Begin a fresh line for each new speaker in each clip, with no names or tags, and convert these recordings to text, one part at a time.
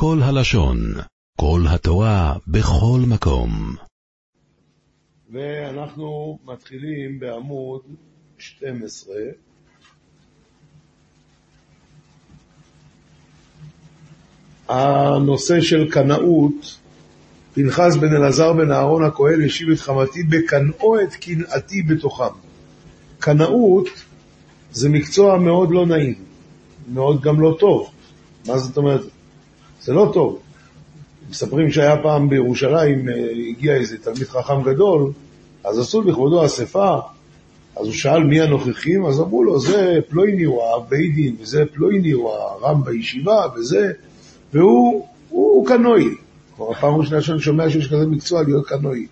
כל הלשון, כל התורה, בכל מקום.
ואנחנו מתחילים בעמוד 12. הנושא של קנאות, פנחס בן אלעזר בן אהרון הכהן השיב את חמתי בקנאו את קנאתי בתוכם. קנאות זה מקצוע מאוד לא נעים, מאוד גם לא טוב. מה זאת אומרת? זה לא טוב. מספרים שהיה פעם בירושלים, אה, הגיע איזה תלמיד חכם גדול, אז עשו לכבודו אספה, אז הוא שאל מי הנוכחים, אז אמרו לו, זה פלויני הוא האב בית דין, וזה פלויני הוא הרם בישיבה, וזה, והוא הוא, הוא קנואי. כבר הפעם הראשונה שאני שומע שיש כזה מקצוע להיות קנואי.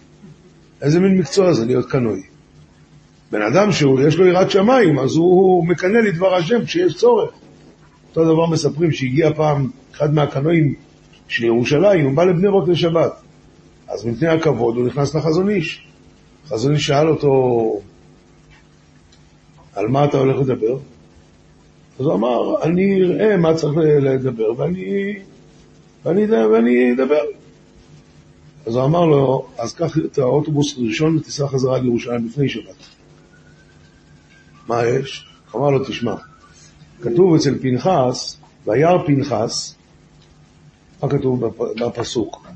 איזה מין מקצוע זה להיות קנואי? בן אדם שיש לו יראת שמיים, אז הוא מקנא לדבר השם כשיש צורך. אותו דבר מספרים שהגיע פעם אחד מהקנואים של ירושלים, הוא בא לבני ברק לשבת. אז מפני הכבוד הוא נכנס לחזון איש. חזון איש שאל אותו, על מה אתה הולך לדבר? אז הוא אמר, אני אראה מה צריך לדבר ואני, ואני, ואני אדבר. אז הוא אמר לו, אז קח את האוטובוס הראשון ותיסע חזרה לירושלים לפני שבת. מה יש? אמר לו, תשמע, כתוב אצל פנחס, וירא פנחס, מה כתוב בפסוק?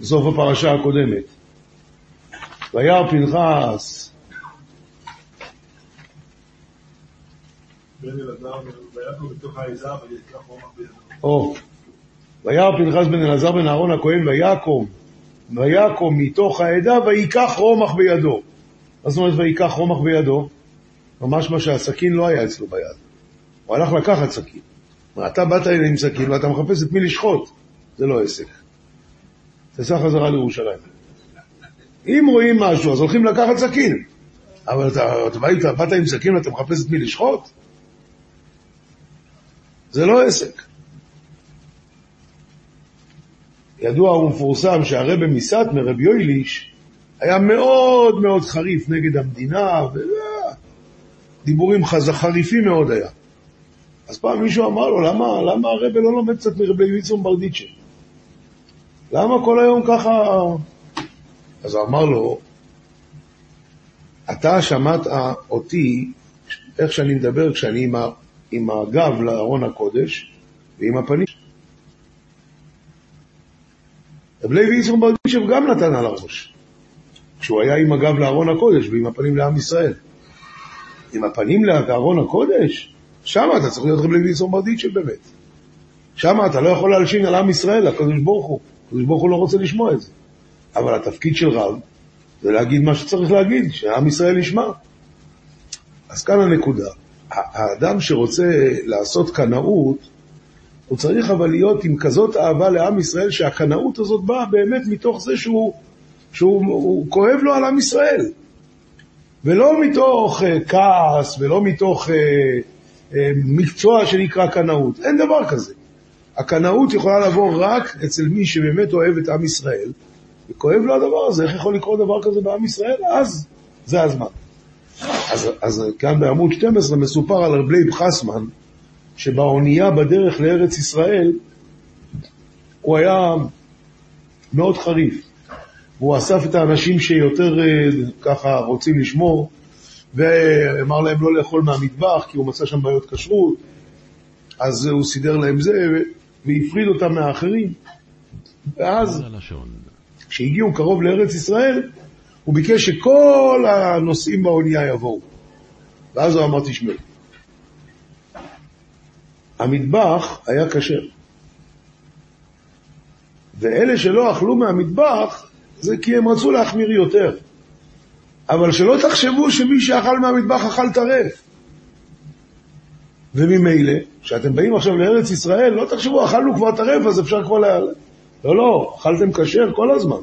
בסוף הפרשה הקודמת. וירא פנחס או, וירא פנחס בן אלעזר בן אהרון הכהן ויקום, ויקום מתוך העדה ויקח רומח בידו. מה זאת אומרת ויקח רומח בידו? ממש מה שהסכין לא היה אצלו ביד. הוא הלך לקחת סכין. אתה באת עם סכין ואתה מחפש את מי לשחוט. זה לא עסק. תסע חזרה לירושלים. אם רואים משהו, אז הולכים לקחת סכין. אבל אתה, אתה באת, באת עם סכין ואתה מחפש את מי לשחוט? זה לא עסק. ידוע ומפורסם שהרבה מסת מרב יויליש היה מאוד מאוד חריף נגד המדינה, ודיבורים חריפים מאוד היה. אז פעם מישהו אמר לו, למה, למה הרבה לא לומד קצת מרבי יצום ברדיצ'ה? למה כל היום ככה... אז הוא אמר לו, אתה שמעת אותי, איך שאני מדבר כשאני עם, עם הגב לארון הקודש ועם הפנים. רב לוי יצחק ברדיצ'ב גם נתן על הראש, כשהוא היה עם הגב לארון הקודש ועם הפנים לעם ישראל. עם הפנים לארון הקודש, שם אתה צריך להיות רב לוי יצחק ברדיצ'ב באמת. שם אתה לא יכול להלשין על עם ישראל, הקדוש ברוך הוא. הקדוש ברוך הוא לא רוצה לשמוע את זה. אבל התפקיד של רב זה להגיד מה שצריך להגיד, שעם ישראל ישמע. אז כאן הנקודה. האדם שרוצה לעשות קנאות, הוא צריך אבל להיות עם כזאת אהבה לעם ישראל, שהקנאות הזאת באה באמת מתוך זה שהוא, שהוא כואב לו על עם ישראל. ולא מתוך uh, כעס, ולא מתוך uh, uh, מקצוע שנקרא קנאות. אין דבר כזה. הקנאות יכולה לבוא רק אצל מי שבאמת אוהב את עם ישראל, וכואב לו הדבר הזה, איך יכול לקרות דבר כזה בעם ישראל? אז זה הזמן. אז, אז כאן בעמוד 12 מסופר על רב לייב חסמן, שבאונייה בדרך לארץ ישראל, הוא היה מאוד חריף. והוא אסף את האנשים שיותר אה, ככה רוצים לשמור, ואמר להם לא לאכול מהמטבח, כי הוא מצא שם בעיות כשרות, אז הוא סידר להם זה, והפריד אותם מהאחרים. ואז, כשהגיעו קרוב לארץ ישראל, הוא ביקש שכל הנוסעים באונייה יבואו. ואז הוא אמר, תשמעו, המטבח היה כשר. ואלה שלא אכלו מהמטבח, זה כי הם רצו להחמיר יותר. אבל שלא תחשבו שמי שאכל מהמטבח אכל טרף. וממילא, כשאתם באים עכשיו לארץ ישראל, לא תחשבו, אכלנו כבר טרף, אז אפשר כבר ל... לא, לא, אכלתם כשר כל הזמן.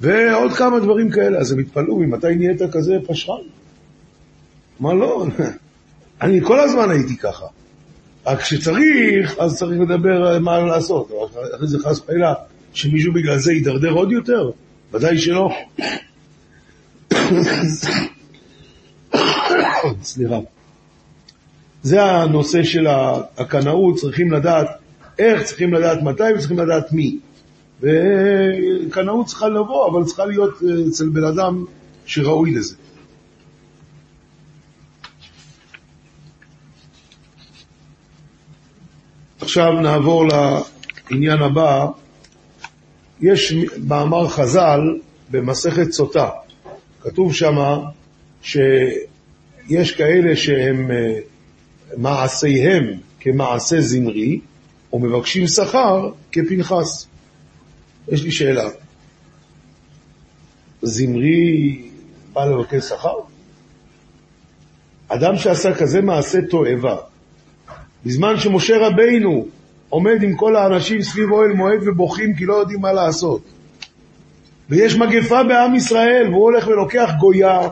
ועוד כמה דברים כאלה. אז הם התפלאו, ממתי נהיית כזה פשרן? אמר, לא, אני כל הזמן הייתי ככה. רק כשצריך, אז צריך לדבר מה לעשות. אחרי זה חס וחלילה, שמישהו בגלל זה יידרדר עוד יותר? ודאי שלא. סליחה. זה הנושא של הקנאות, צריכים לדעת איך, צריכים לדעת מתי וצריכים לדעת מי. וקנאות צריכה לבוא, אבל צריכה להיות אה, אצל בן אדם שראוי לזה. עכשיו נעבור לעניין הבא. יש מאמר חז"ל במסכת סוטה. כתוב שמה שיש כאלה שהם אה, מעשיהם כמעשה זמרי, ומבקשים שכר כפנחס. יש לי שאלה, זמרי בא לבקש שכר? אדם שעשה כזה מעשה תועבה, בזמן שמשה רבינו עומד עם כל האנשים סביב אוהל מועד ובוכים כי לא יודעים מה לעשות, ויש מגפה בעם ישראל, והוא הולך ולוקח גויה,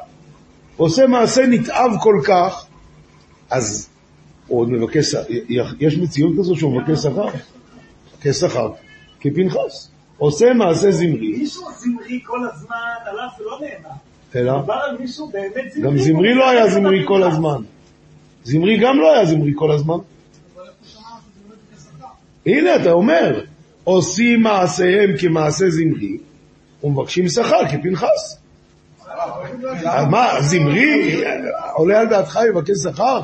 ועושה מעשה נתעב כל כך, אז הוא עוד מבקש, יש מציאות כזו שהוא מבקש שכר? מבקש שכר כפנחס. עושה מעשה זמרי.
מישהו זמרי כל הזמן, עליו זה לא נאמר.
אלא?
מדובר על מישהו באמת זמרי.
גם זמרי לא היה זמרי כל הזמן. זמרי גם לא היה זמרי כל הזמן. הנה, אתה אומר, עושים מעשיהם כמעשה זמרי, ומבקשים שכר כפנחס. מה, זמרי, עולה על דעתך יבקש שכר?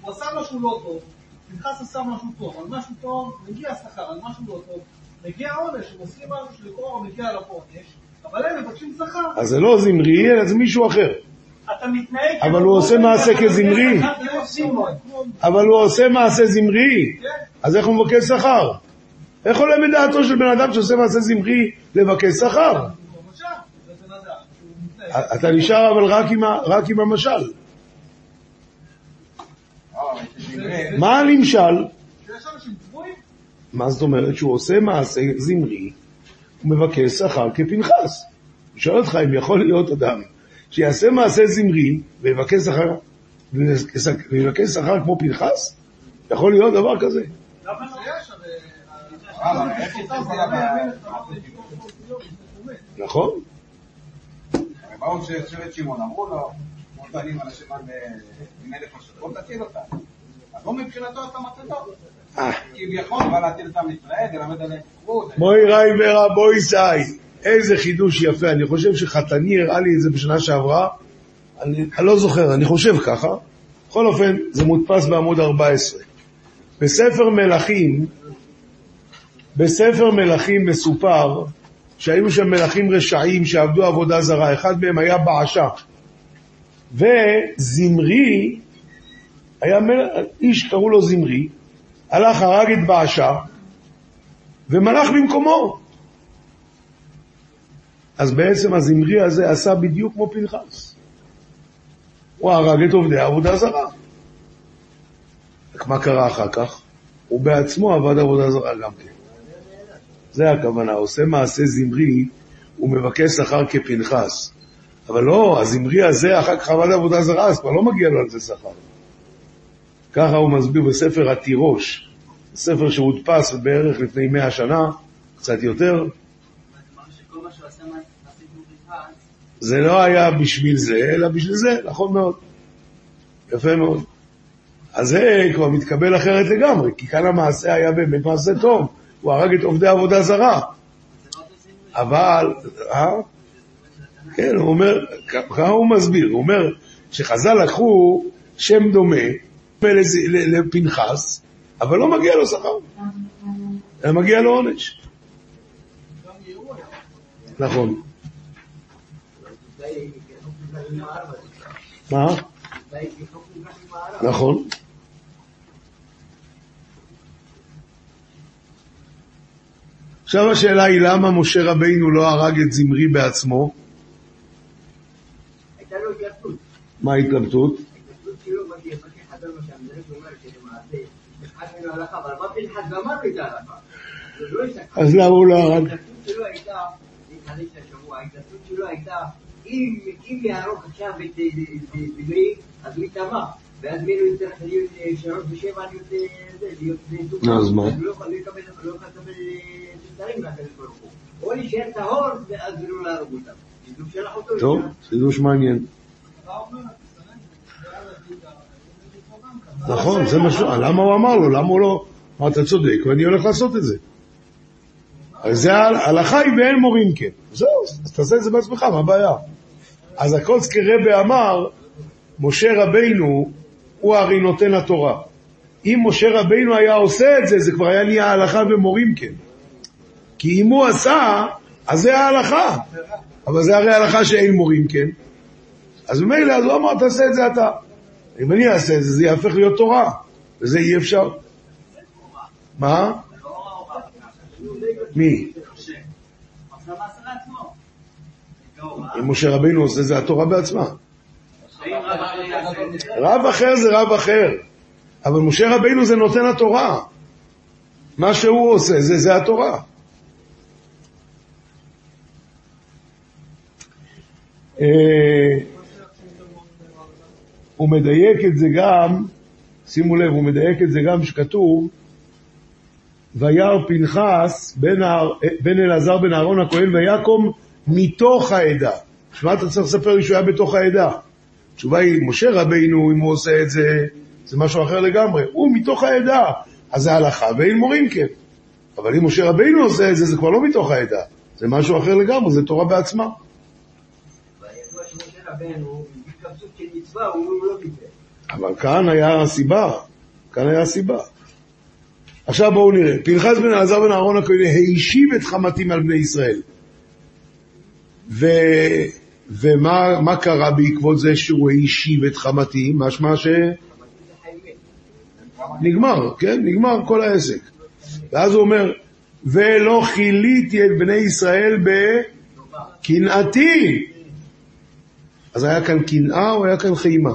הוא עשה משהו לא טוב, פנחס עשה משהו טוב, על משהו טוב מגיע שכר, על משהו לא טוב, מגיע עונש, הם עושים משהו שלכאורה מגיע עליו עונש, אבל הם מבקשים שכר.
אז זה לא זמרי, אלא זה מישהו אחר. אבל הוא עושה מעשה כזמרי. אבל הוא עושה מעשה זמרי, אז איך הוא מבקש שכר? איך עולה בדעתו של בן אדם שעושה מעשה זמרי לבקש שכר? אתה נשאר אבל רק עם המשל. מה הנמשל? מה זאת אומרת? שהוא עושה מעשה זמרי, הוא מבקש שכר כפנחס. הוא שואל אותך אם יכול להיות אדם שיעשה מעשה זמרי ויבקש שכר, ויבקש שכר כמו פנחס? יכול להיות דבר כזה? נכון.
באו שבט שמעון, אמרו לו, בנים על השמן עם אלף אשר, בוא תציל אותה. אז הוא מבחינתו עשה מצדו. כביכול בא להציל את עם ישראל, ללמד עליהם זכות.
בואי ראי ורע בואי סעי. איזה חידוש יפה. אני חושב שחתני הראה לי את זה בשנה שעברה. אני, אני לא זוכר, אני חושב ככה. בכל אופן, זה מודפס בעמוד 14. בספר מלכים, בספר מלכים מסופר שהיו שם מלכים רשעים שעבדו עבודה זרה. אחד מהם היה בעשה. וזמרי, היה מל... איש קראו לו זמרי, הלך, הרג את בעשה, ומלך במקומו. אז בעצם הזמרי הזה עשה בדיוק כמו פנחס. הוא הרג את עובדי העבודה זרה. רק מה קרה אחר כך? הוא בעצמו עבד עבודה זרה גם כן. זה הכוונה, עושה מעשה זמרי, הוא מבקש שכר כפנחס. אבל לא, הזמרי הזה אחר כך עבד עבודה זרה, אז כבר לא מגיע לו על זה שכר. ככה הוא מסביר בספר התירוש, ספר שהודפס בערך לפני מאה שנה, קצת יותר. זה לא היה בשביל זה, אלא בשביל זה, נכון מאוד. יפה מאוד. אז זה כבר מתקבל אחרת לגמרי, כי כאן המעשה היה באמת מעשה טוב. הוא הרג את עובדי עבודה זרה. אבל, אה? כן, הוא אומר, ככה הוא מסביר, הוא אומר שחז"ל לקחו שם דומה לפנחס, אבל לא מגיע לו שכר, אלא מגיע לו עונש. נכון. מה? נכון. עכשיו השאלה היא למה משה רבינו לא הרג את זמרי בעצמו?
הייתה לו התלבטות.
מה ההתלבטות?
ההתלבטות שלו, מה שיפקח חז"ל מה שהמדרש אומר שלמעשה, נחת ממנו הלכה, אבל מה פנחס גמר את ההלכה? זה לא.
אז למה הוא לא הרג?
אם אם יהרוג עכשיו את זמרי, אז הוא יטמע. ואז מי לא יצטרך להיות שלוש ושבע להיות זה, להיות זוכה.
אז מה?
לא יכול לקבל, לא תוצרים מהקדוש ברוך הוא. או להישאר טהור, ואז לא להרוג אותם.
טוב. חידוש מעניין. נכון, זה מה ש... למה הוא אמר לו? למה הוא לא... אמר, אתה צודק, ואני הולך לעשות את זה. זה ההלכה היא ואין מורים כן. זהו, אז תעשה את זה בעצמך, מה הבעיה? אז הקוצקי רבה אמר, משה רבינו הוא הרי נותן התורה. אם משה רבינו היה עושה את זה, זה כבר היה נהיה הלכה ומורים כן. כי אם הוא עשה, אז זה ההלכה. אבל זה הרי הלכה שאין מורים כן. אז ממילא, אז הוא אמר, תעשה את זה אתה. אם אני אעשה את זה, זה יהפך להיות תורה, וזה אי אפשר. מה? מי? אם משה רבינו עושה זה התורה בעצמה. רב אחר זה רב אחר, אבל משה רבינו זה נותן התורה. מה שהוא עושה זה, זה התורה. אה, הוא מדייק את זה גם, שימו לב, הוא מדייק את זה גם שכתוב, וירא פנחס בן, הר- בן אלעזר בן אהרון הכהן ויקום מתוך העדה. שמע, אתה צריך לספר לי שהוא היה בתוך העדה. התשובה היא, משה רבינו, אם הוא עושה את זה, זה משהו אחר לגמרי. הוא מתוך העדה, אז זה הלכה, ואין מורים כן. אבל אם משה רבינו עושה את זה, זה כבר לא מתוך העדה. זה משהו אחר לגמרי, זה תורה בעצמה.
לא דיבר.
אבל כאן היה הסיבה, כאן היה הסיבה. עכשיו בואו נראה, פנחס בן אלעזר בן אהרון הכהן הישיב את חמתים על בני ישראל. ו... ומה מה קרה בעקבות זה שהוא הישיב את חמתים? משמע ש... נגמר, כן? נגמר כל העסק. ואז הוא אומר, ולא כיליתי את בני ישראל בקנאתי. אז היה כאן קנאה או היה כאן חיימה?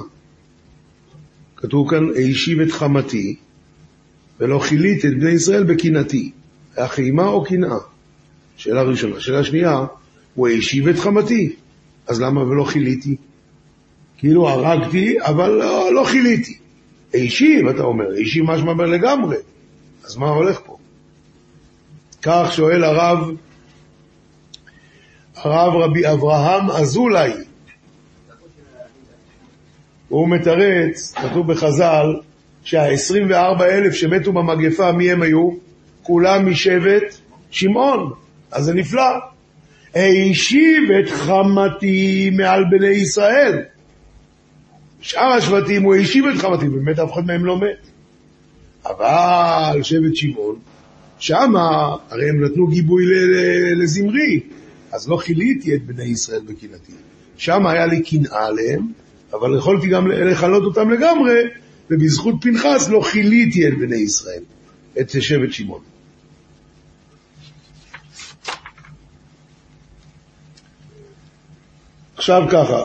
כתוב כאן, הישיב את חמתי, ולא כיליתי את בני ישראל בקנאתי. היה חיימה או קנאה? שאלה ראשונה. שאלה שנייה, הוא הישיב את חמתי, אז למה ולא כיליתי? כאילו הרגתי, אבל לא, לא כיליתי. הישיב, אתה אומר, הישיב משמע לגמרי. אז מה הולך פה? כך שואל הרב, הרב רבי אברהם אזולאי, הוא מתרץ, כתוב בחז"ל, שה-24 אלף שמתו במגפה, מי הם היו? כולם משבט שמעון. אז זה נפלא. הישיב את חמתי מעל בני ישראל. שאר השבטים הוא הישיב את חמתי, באמת אף אחד מהם לא מת. אבל שבט שמעון, שמה, הרי הם נתנו גיבוי לזמרי, אז לא כיליתי את בני ישראל בקנאתי. שם היה לי קנאה עליהם, אבל יכולתי גם לכלות אותם לגמרי, ובזכות פנחס לא כיליתי את בני ישראל, את שבט שמעון. עכשיו ככה,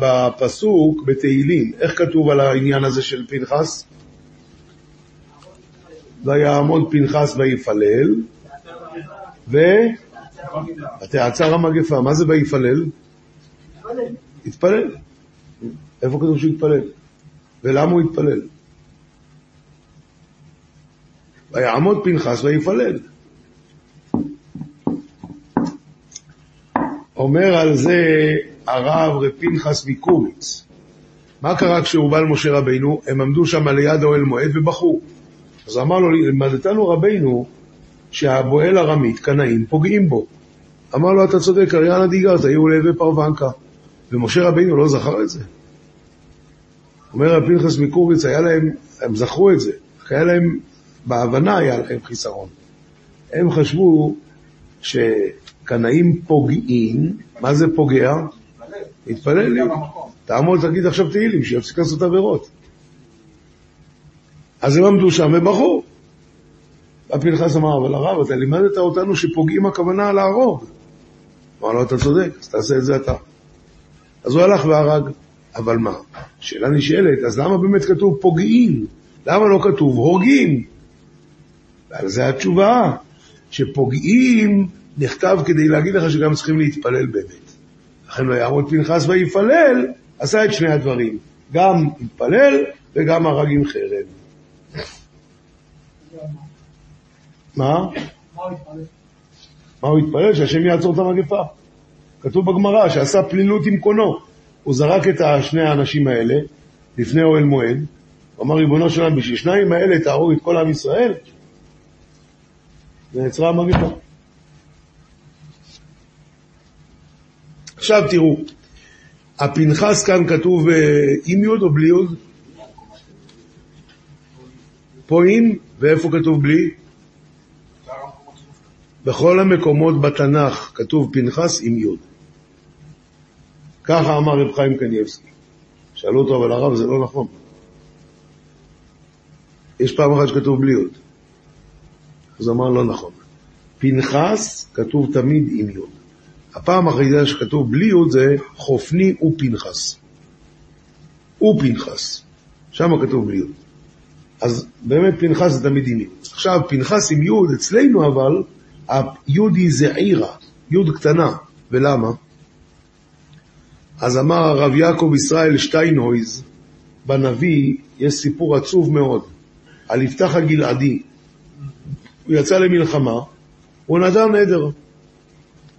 בפסוק, בתהילים, איך כתוב על העניין הזה של פנחס? ויעמוד פנחס ויפלל, ו... ותעצר המגפה. מה זה ויפלל? התפלל. איפה כתוב שהוא התפלל? ולמה הוא התפלל? ויעמוד פנחס ויפלל. אומר על זה הרב רב פנחס מקוריץ. מה קרה כשהובא משה רבינו? הם עמדו שם ליד האוהל מועד ובכו. אז אמר לו, לימדתנו רבינו שהבועל ארמית, קנאים, פוגעים בו. אמר לו, אתה צודק, אריאנה דיגרת, היו להווה פרוונקה. ומשה רבינו לא זכר את זה. אומר רב פנחס מקוריץ, היה להם, הם זכרו את זה, רק היה להם, בהבנה היה להם חיסרון. הם חשבו שקנאים פוגעים, מה זה פוגע? התפלל לי. תעמוד, תגיד עכשיו תהילים, שיפסיק לעשות עבירות. אז הם עמדו שם ובכו. רב פנחס אמר, אבל הרב, אתה לימדת אותנו שפוגעים הכוונה להרוג. אמר לו, אתה צודק, אז תעשה את זה אתה. אז הוא הלך והרג. אבל מה? שאלה נשאלת, אז למה באמת כתוב פוגעים? למה לא כתוב הורגים? ועל זה התשובה, שפוגעים נכתב כדי להגיד לך שגם צריכים להתפלל באמת. לכן ויעמוד פנחס ויפלל, עשה את שני הדברים. גם התפלל וגם הרג עם חרב. מה?
מה הוא התפלל?
מה הוא התפלל? שהשם יעצור את המגפה. כתוב בגמרא שעשה פלילות עם קונו. הוא זרק את שני האנשים האלה לפני אוהל מועד, הוא אמר, ריבונו שלם, בשביל שניים האלה תהרוג את כל עם ישראל? נעצרה המגפה. עכשיו תראו, הפנחס כאן כתוב אה, עם יוד או בלי יוד? פה עם, ואיפה כתוב בלי? בכל המקומות בתנ"ך כתוב פנחס עם יוד. ככה אמר רב חיים קניאבסקי. שאלו אותו, אבל הרב, זה לא נכון. יש פעם אחת שכתוב בלי יוד. אז אמר, לא נכון. פנחס כתוב תמיד עם יוד. הפעם היחידה שכתוב בלי יוד זה חופני ופנחס. ופנחס. שם כתוב בלי יוד. אז באמת פנחס זה תמיד עם יוד. עכשיו, פנחס עם יוד, אצלנו אבל, היוד היא זעירה, יוד קטנה. ולמה? אז אמר הרב יעקב ישראל שטיינהויז, בנביא יש סיפור עצוב מאוד, על יפתח הגלעדי. הוא יצא למלחמה, הוא נדר נדר.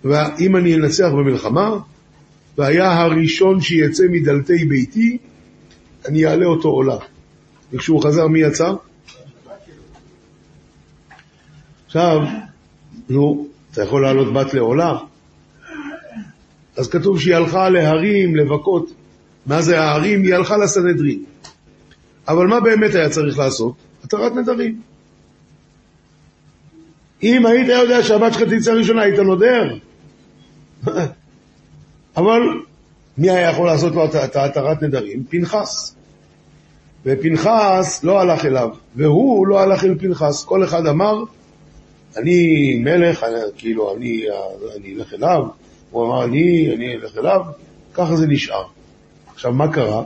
ואם אני אנצח במלחמה, והיה הראשון שיצא מדלתי ביתי, אני אעלה אותו עולה. וכשהוא חזר, מי יצא? עכשיו, נו, אתה יכול לעלות בת לעולה? אז כתוב שהיא הלכה להרים, לבכות. מה זה ההרים? היא הלכה לסנהדרין. אבל מה באמת היה צריך לעשות? התרת נדרים. אם היית יודע שהבת שלך תצא ראשונה, היית נודר. אבל מי היה יכול לעשות לו את התרת נדרים? פנחס. ופנחס לא הלך אליו, והוא לא הלך אל פנחס. כל אחד אמר, אני מלך, אני, כאילו, אני, אני אלך אליו. הוא אמר, אני, אני אלך אליו. ככה זה נשאר. עכשיו, מה קרה?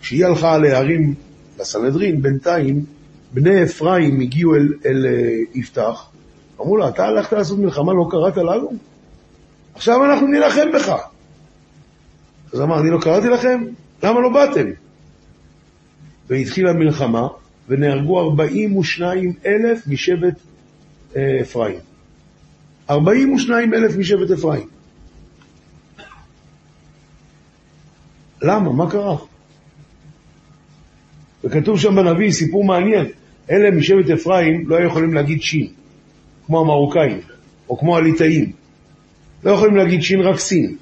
כשהיא הלכה להרים בסנהדרין, בינתיים בני אפרים הגיעו אל, אל uh, יפתח, אמרו לו, אתה הלכת לעשות מלחמה, לא קראת לנו? עכשיו אנחנו נילחם בך. אז אמר, אני לא קראתי לכם? למה לא באתם? והתחילה מלחמה, ונהרגו 42 אלף משבט אה, אפרים. 42 אלף משבט אפרים. למה? מה קרה? וכתוב שם בנביא סיפור מעניין, אלה משבט אפרים לא היו יכולים להגיד שין, כמו המרוקאים, או כמו הליטאים. לא יכולים להגיד שין רק סין.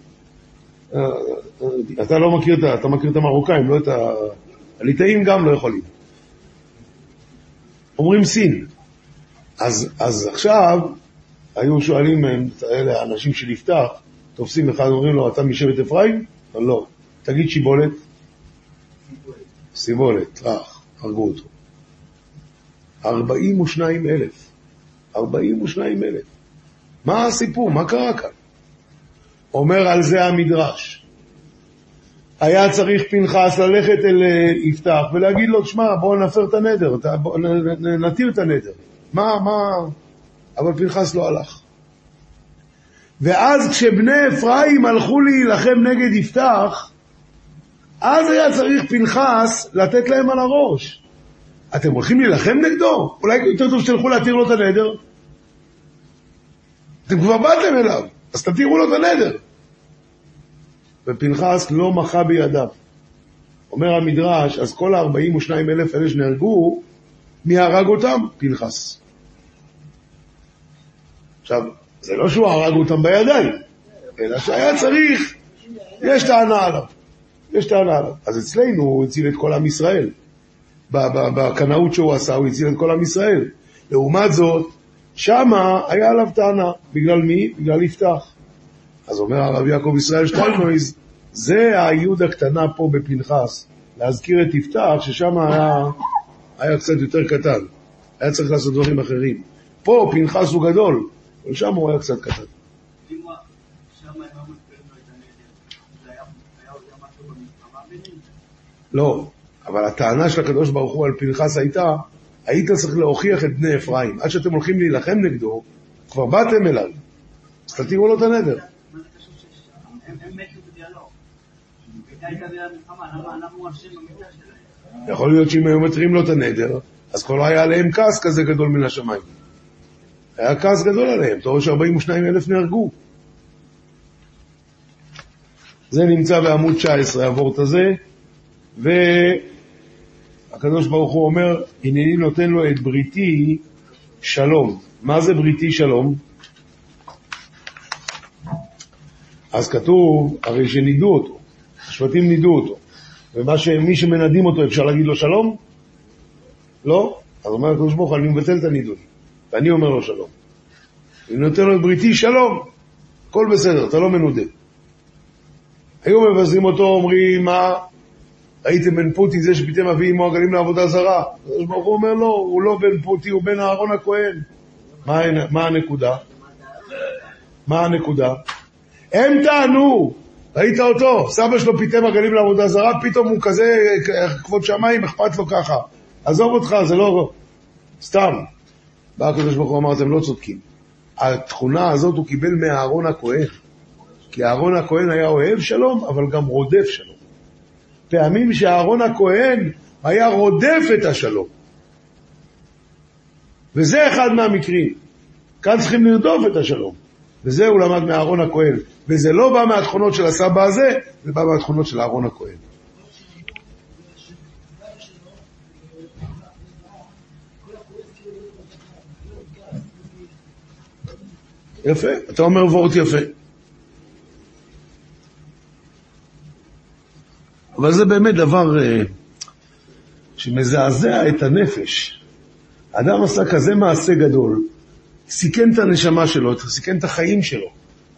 אה, אה, אתה לא מכיר את, אתה מכיר את המרוקאים, לא את ה... הליטאים גם לא יכולים. אומרים סין. אז, אז עכשיו היו שואלים אלה האנשים של יפתח, תופסים אחד, אומרים לו, אתה משבט אפרים? לא. תגיד שיבולת. סיבולת, רך, הרגו אותו. 42 אלף. 42 אלף. מה הסיפור? מה קרה כאן? אומר על זה המדרש. היה צריך פנחס ללכת אל אה, יפתח ולהגיד לו, תשמע, בואו נפר את הנדר, נתיר את הנדר. מה, מה... אבל פנחס לא הלך. ואז כשבני אפרים הלכו להילחם נגד יפתח, אז היה צריך פנחס לתת להם על הראש. אתם הולכים להילחם נגדו? אולי יותר טוב שתלכו להתיר לו את הנדר? אתם כבר באתם אליו, אז תתירו לו את הנדר. ופנחס לא מחה בידיו. אומר המדרש, אז כל ה-42 אלף אלה שנהרגו, מי הרג אותם? פנחס. עכשיו, זה לא שהוא הרג אותם בידיים, אלא שהיה צריך, יש טענה עליו. יש טענה עליו. אז אצלנו הוא הציל את כל עם ישראל. בקנאות שהוא עשה, הוא הציל את כל עם ישראל. לעומת זאת, שמה היה עליו טענה. בגלל מי? בגלל יפתח. אז אומר הרב יעקב ישראל שטיינויז, זה היוד הקטנה פה בפנחס, להזכיר את יפתח, ששם היה, היה קצת יותר קטן. היה צריך לעשות דברים אחרים. פה פנחס הוא גדול, אבל שם הוא היה קצת קטן. לא, אבל הטענה של הקדוש ברוך הוא על פנחס הייתה, היית צריך להוכיח את בני אפרים. עד שאתם הולכים להילחם נגדו, כבר באתם אליו, אז תתירו לו את הנדר. יכול להיות שאם היו מתרים לו את הנדר, אז כבר לא היה עליהם כעס כזה גדול מן השמיים. היה כעס גדול עליהם, אתה רואה ש-42 אלף נהרגו. זה נמצא בעמוד 19, הוורט הזה, והקדוש ברוך הוא אומר, הנני נותן לו את בריתי שלום. מה זה בריתי שלום? אז כתוב, הרי שנידו אותו, השבטים נידו אותו, ומי שמנדים אותו אפשר להגיד לו שלום? לא? אז אומר הקדוש ברוך הוא, אני מבטל את הנידוי, ואני אומר לו שלום. אני נותן לו את בריתי שלום, הכל בסדר, אתה לא מנודה. היו מבזים אותו, אומרים, מה, ראיתם בן פוטי זה שפתאום מביא עמו עגלים לעבודה זרה? הקדוש ברוך הוא אומר, לא, הוא לא בן פוטי, הוא בן אהרון הכהן. מה הנקודה? מה הנקודה? הם טענו, ראית אותו, סבא שלו פיתם עגלים לעבודה זרה, פתאום הוא כזה כבוד שמיים, אכפת לו ככה. עזוב אותך, זה לא... סתם. בא הקדוש ברוך הוא אמר, אתם לא צודקים. התכונה הזאת הוא קיבל מאהרון הכהן. כי אהרון הכהן היה אוהב שלום, אבל גם רודף שלום. פעמים שאהרון הכהן היה רודף את השלום. וזה אחד מהמקרים. כאן צריכים לרדוף את השלום. וזה הוא למד מאהרון הכהן. וזה לא בא מהתכונות של הסבא הזה, זה בא מהתכונות של אהרון הכהן. יפה, אתה אומר וורט יפה. אבל זה באמת דבר uh, שמזעזע את הנפש. אדם עשה כזה מעשה גדול, סיכן את הנשמה שלו, סיכן את החיים שלו.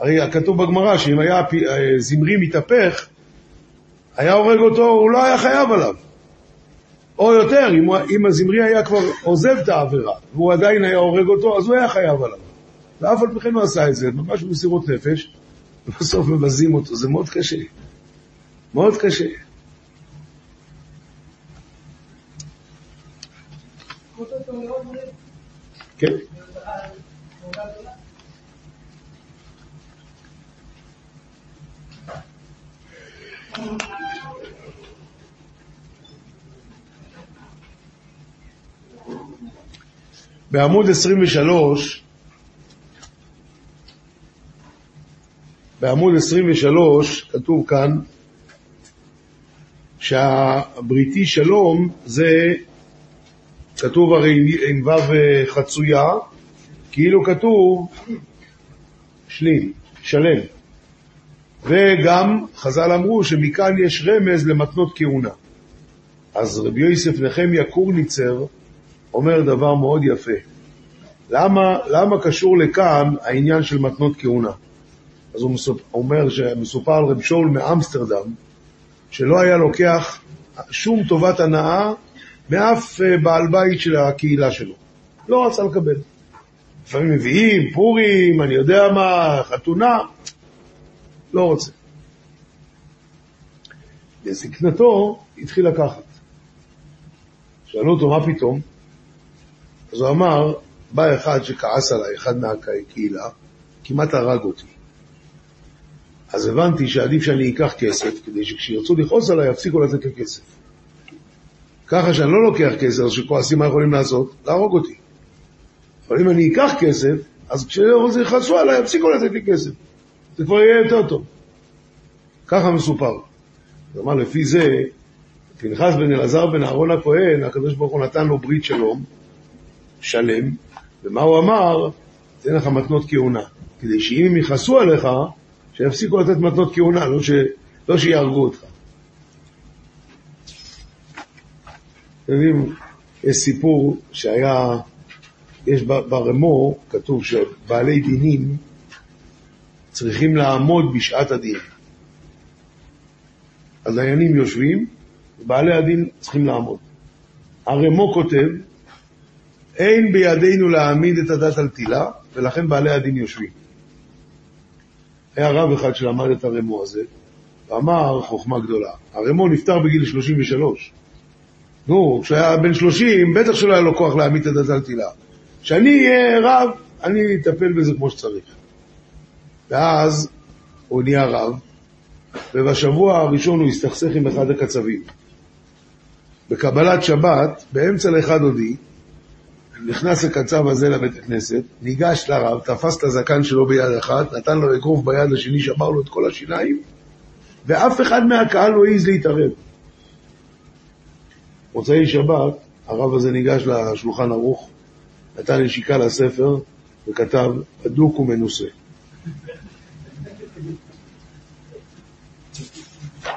הרי כתוב בגמרא שאם היה אה, זמרי מתהפך, היה הורג אותו, הוא לא היה חייב עליו. או יותר, אם, אם הזמרי היה כבר עוזב את העבירה, והוא עדיין היה הורג אותו, אז הוא היה חייב עליו. ואף על פי כן הוא עשה את זה, ממש במסירות נפש, ובסוף מבזים אותו, זה מאוד קשה. מאוד קשה. כן. בעמוד 23, בעמוד 23 כתוב כאן שהבריתי שלום זה, כתוב הרי עם ו' חצויה, כאילו כתוב שלים, שלם. וגם חז"ל אמרו שמכאן יש רמז למתנות כהונה. אז רבי יוסף נחמיה קורניצר אומר דבר מאוד יפה. למה, למה קשור לכאן העניין של מתנות כהונה? אז הוא אומר שמסופר על רב שאול מאמסטרדם, שלא היה לוקח שום טובת הנאה מאף אה, בעל בית של הקהילה שלו. לא רצה לקבל. לפעמים מביאים, פורים, אני יודע מה, חתונה, לא רוצה. בזקנתו התחיל לקחת. שאלו אותו, מה פתאום? אז הוא אמר, בא אחד שכעס עליי, אחד מהקהילה, כמעט הרג אותי. אז הבנתי שעדיף שאני אקח כסף, כדי שכשירצו לכעוס עליי, יפסיקו לתת לי כסף. ככה שאני לא לוקח כסף, אז שכועסים מה יכולים לעשות? להרוג אותי. אבל אם אני אקח כסף, אז כשיכעסו עליי, יפסיקו לתת לי כסף. זה כבר יהיה יותר טוב. ככה מסופר. אומרת, לפי זה, פנחס בן אלעזר בן אהרון הכהן, הקדוש ברוך הוא נתן לו ברית שלום, שלם, ומה הוא אמר? תן לך מתנות כהונה. כדי שאם הם יכעסו עליך, שיפסיקו לתת מתנות כהונה, לא, ש... לא שיהרגו אותך. אתם יודעים, יש סיפור שהיה, יש ברמו, כתוב שבעלי דינים צריכים לעמוד בשעת הדין. הדיינים יושבים, ובעלי הדין צריכים לעמוד. הרמו כותב, אין בידינו להעמיד את הדת על תילה, ולכן בעלי הדין יושבים. היה רב אחד שלמד את הרמו הזה, ואמר חוכמה גדולה. הרמו נפטר בגיל 33. נו, כשהוא היה בן 30, בטח שלא היה לו כוח להעמיד את תילה. כשאני אהיה רב, אני אטפל בזה כמו שצריך. ואז הוא נהיה רב, ובשבוע הראשון הוא הסתכסך עם אחד הקצבים. בקבלת שבת, באמצע לאחד הודי, נכנס הקצב הזה לבית הכנסת, ניגש לרב, תפס את הזקן שלו ביד אחת, נתן לו אגרוף ביד השני, שבר לו את כל השיניים, ואף אחד מהקהל לא העז להתערב. מוצאי שבת, הרב הזה ניגש לשולחן ערוך, נתן נשיקה לספר וכתב, בדוק ומנוסה.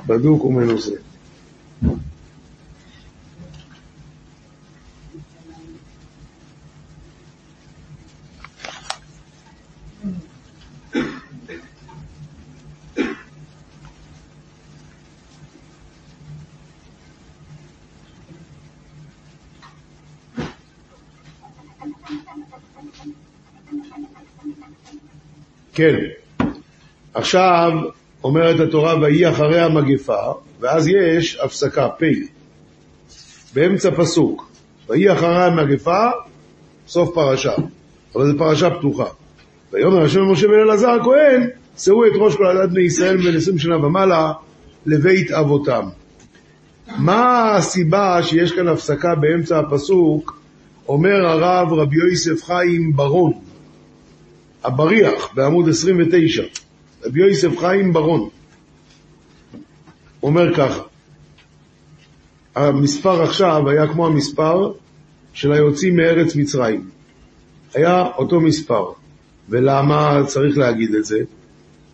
בדוק ומנוסה. כן. עכשיו אומרת התורה, ויהי אחרי המגפה, ואז יש הפסקה, פ', באמצע פסוק. ויהי אחרי המגפה, סוף פרשה. אבל זו פרשה פתוחה. ויאמר השם למשה אלעזר הכהן, שאו את ראש כל עדת בני ישראל בן עשרים שנה ומעלה לבית אבותם. מה הסיבה שיש כאן הפסקה באמצע הפסוק? אומר הרב רבי יוסף חיים ברון, הבריח בעמוד 29, רבי יוסף חיים ברון, אומר ככה, המספר עכשיו היה כמו המספר של היוצאים מארץ מצרים. היה אותו מספר. ולמה צריך להגיד את זה?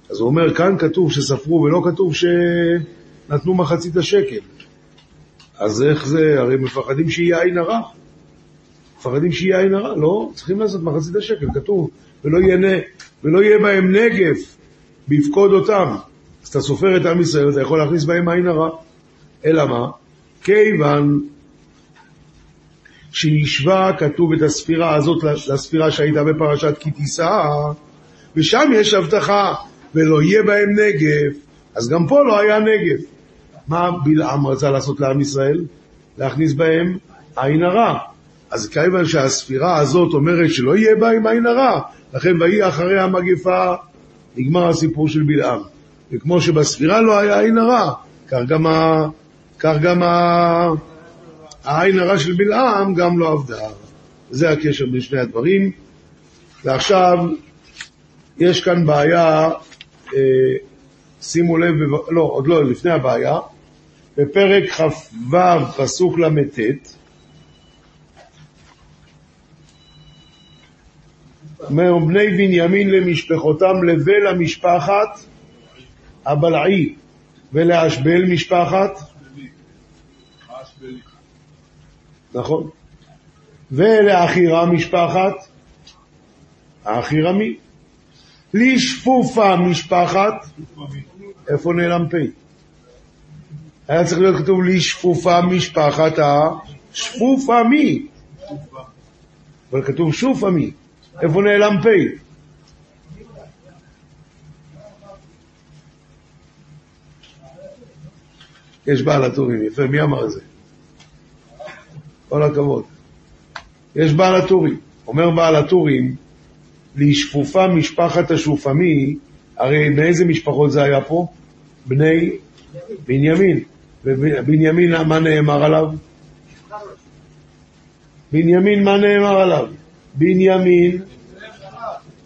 אז הוא אומר, כאן כתוב שספרו ולא כתוב שנתנו מחצית השקל. אז איך זה? הרי מפחדים שיהיה עין הרע. מפחדים שיהיה עין הרע. לא, צריכים לעשות מחצית השקל, כתוב. ולא יהיה, ולא יהיה בהם נגף ביפקוד אותם. אז אתה סופר את עם ישראל, אתה יכול להכניס בהם עין הרע. אלא מה? כיוון שהשווה, כתוב את הספירה הזאת לספירה שהייתה בפרשת כי תישא, ושם יש הבטחה, ולא יהיה בהם נגף, אז גם פה לא היה נגף. מה בלעם רצה לעשות לעם ישראל? להכניס בהם עין הרע. אז כיוון שהספירה הזאת אומרת שלא יהיה בהם עין הרע, לכן ויהי אחרי המגפה, נגמר הסיפור של בלעם. וכמו שבספירה לא היה עין הרע, כך גם, ה... כך גם ה... העין הרע של בלעם גם לא עבדה. זה הקשר בין שני הדברים. ועכשיו, יש כאן בעיה, אה, שימו לב, לא, עוד לא, לפני הבעיה, בפרק כ"ו, פסוק ל"ט, אומר בני בנימין למשפחותם לבל המשפחת הבלעי ולאשבל משפחת נכון. ולאחירה משפחת האחירמי לשפופה משפחת איפה נעלם פ'? היה צריך להיות כתוב לשפופה משפחת השפופה מי? אבל כתוב שופה מי איפה נעלם פ'? יש בעל הטורים, יפה, מי אמר את זה? כל הכבוד. יש בעל הטורים. אומר בעל הטורים, לשפופה משפחת השופמי, הרי מאיזה משפחות זה היה פה? בני בנימין. ובנימין, מה נאמר עליו? בנימין, מה נאמר עליו? בנימין,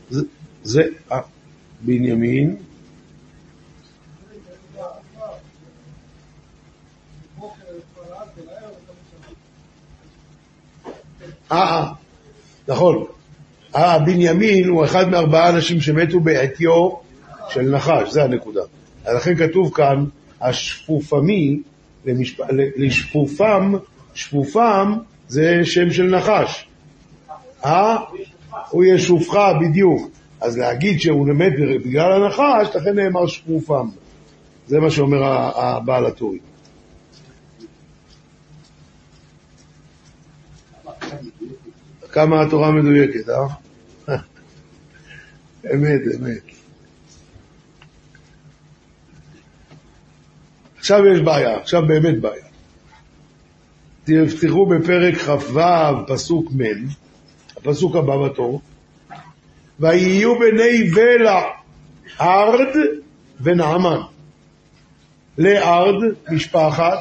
זה, זה אה, בנימין, אה, אה, נכון. אה, בנימין הוא אחד מארבעה אנשים שמתו בעטיו של נחש, זה הנקודה. לכן כתוב כאן, השפופמי. לשפופם, שפופם זה שם של נחש. אה? הוא ישופך, בדיוק. אז להגיד שהוא מת בגלל הנחש, לכן נאמר שפופם. זה מה שאומר הבעל הטורי. כמה התורה מדויקת, אה? אמת, אמת. עכשיו יש בעיה, עכשיו באמת בעיה. תפתחו בפרק כ"ו, פסוק מ', הפסוק הבא בתור, ויהיו בני בלע ארד ונעמן. לארד, משפחת,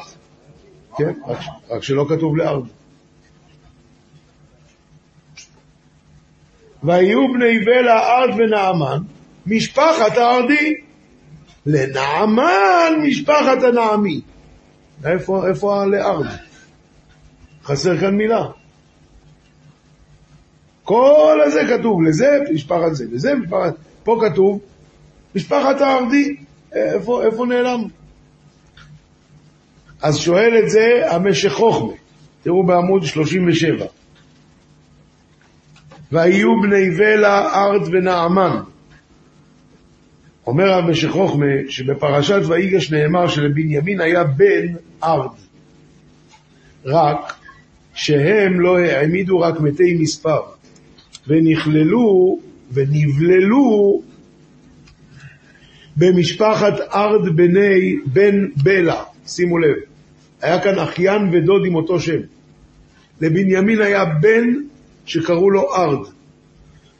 כן, רק, רק שלא כתוב לארד. ויהיו בני בלע ארד ונעמן, משפחת הארדי. לנעמן משפחת הנעמי. איפה, איפה הלארד? חסר כאן מילה. כל הזה כתוב, לזה משפחת זה, לזה משפחת... פה כתוב משפחת הארדי. איפה, איפה נעלם? אז שואל את זה המשך חוכמה. תראו בעמוד 37. ויהיו בני בלע ארד ונעמן. אומר המשך חוכמה שבפרשת ויגש נאמר שלבנימין היה בן ארד. רק שהם לא העמידו רק מתי מספר, ונכללו ונבללו במשפחת ארד בני בן בלע. שימו לב, היה כאן אחיין ודוד עם אותו שם. לבנימין היה בן שקראו לו ארד,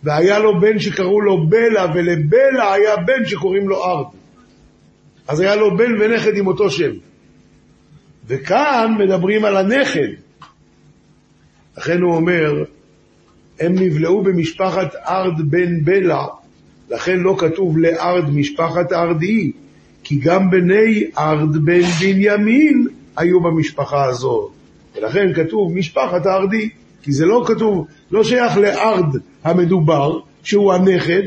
והיה לו בן שקראו לו בלע, ולבלע היה בן שקוראים לו ארד. אז היה לו בן ונכד עם אותו שם. וכאן מדברים על הנכד. לכן הוא אומר, הם נבלעו במשפחת ארד בן בלע, לכן לא כתוב לארד משפחת ארדי, כי גם בני ארד בן בנימין היו במשפחה הזאת. ולכן כתוב משפחת הארדי, כי זה לא כתוב, לא שייך לארד המדובר, שהוא הנכד,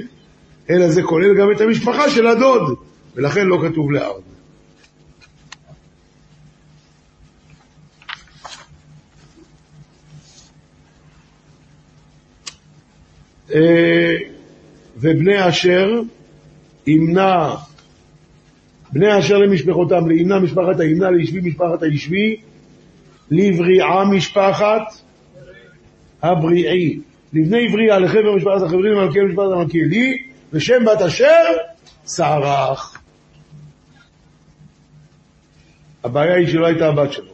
אלא זה כולל גם את המשפחה של הדוד, ולכן לא כתוב לארד. ובני אשר ימנע בני אשר למשפחותם, לימנע משפחת הימנע, לישבי משפחת הישבי, לבריעה משפחת הבריעי. לבני בריאה, לחבר משפחת החברים, למלכי משפחת המלכיאלי, ושם בת אשר, סרח. הבעיה היא שלא הייתה הבת שלו.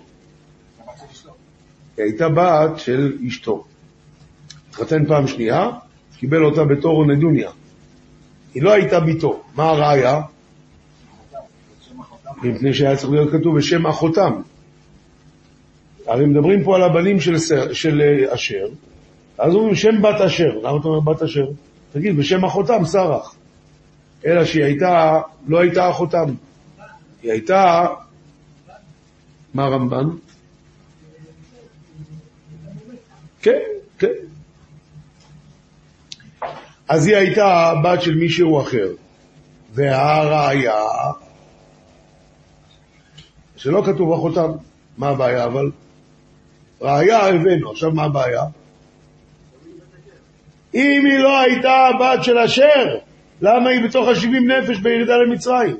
היא הייתה בת של אשתו. התחתן פעם שנייה, קיבל אותה בתור נדוניה. היא לא הייתה ביתו. מה הראיה? מפני שהיה צריך להיות כתוב בשם אחותם. הרי מדברים פה על הבנים של, של אה, אשר, אז אומרים שם בת אשר. למה אתה אומר בת אשר? תגיד, בשם אחותם, סרח. אלא שהיא הייתה, לא הייתה אחותם. היא הייתה, מה רמב"ן? כן, כן. אז היא הייתה בת של מישהו אחר. והראיה שלא כתוב אחותם, מה הבעיה אבל? ראיה הבאנו, עכשיו מה הבעיה? אם היא לא הייתה הבת של אשר, למה היא בתוך השבעים נפש בירידה למצרים?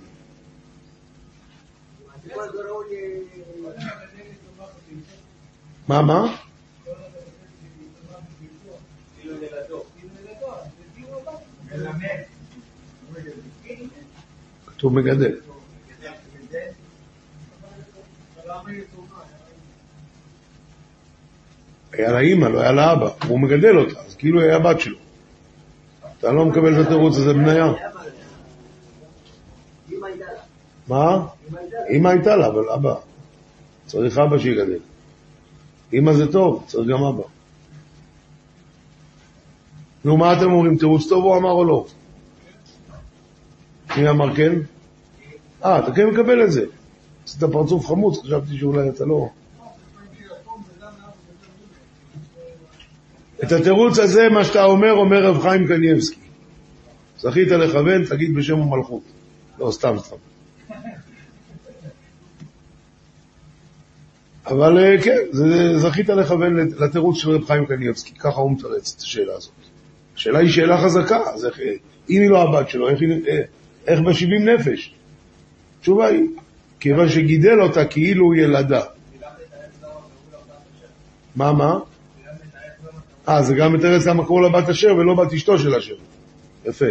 מה, מה? כתוב מגדל. היה לה אימא, לא היה לה אבא, הוא מגדל אותה, אז כאילו היה בת שלו. אתה לא מקבל את התירוץ הזה בניה. מה? אימא הייתה לה, אבל אבא. צריך אבא שיגדל. אימא זה טוב, צריך גם אבא. נו, מה אתם אומרים? תירוץ טוב הוא אמר או לא? מי אמר כן? אה, אתה כן מקבל את זה. עשית פרצוף חמוץ, חשבתי שאולי אתה לא... את התירוץ הזה, מה שאתה אומר, אומר רב חיים קניאבסקי. זכית לכוון, תגיד בשם המלכות. לא, סתם סתם. אבל אה, כן, זכית לכוון לתירוץ של רב חיים קניאבסקי, ככה הוא מתרץ את השאלה הזאת. השאלה היא שאלה חזקה, אז איך, אה, אם היא לא הבת שלו, איך, אה, איך בשבעים נפש? התשובה היא, כיוון שגידל אותה כאילו ילדה. מה, מה? אה, זה גם מתרץ למה קראו לה בת אשר ולא בת אשתו של אשר. יפה.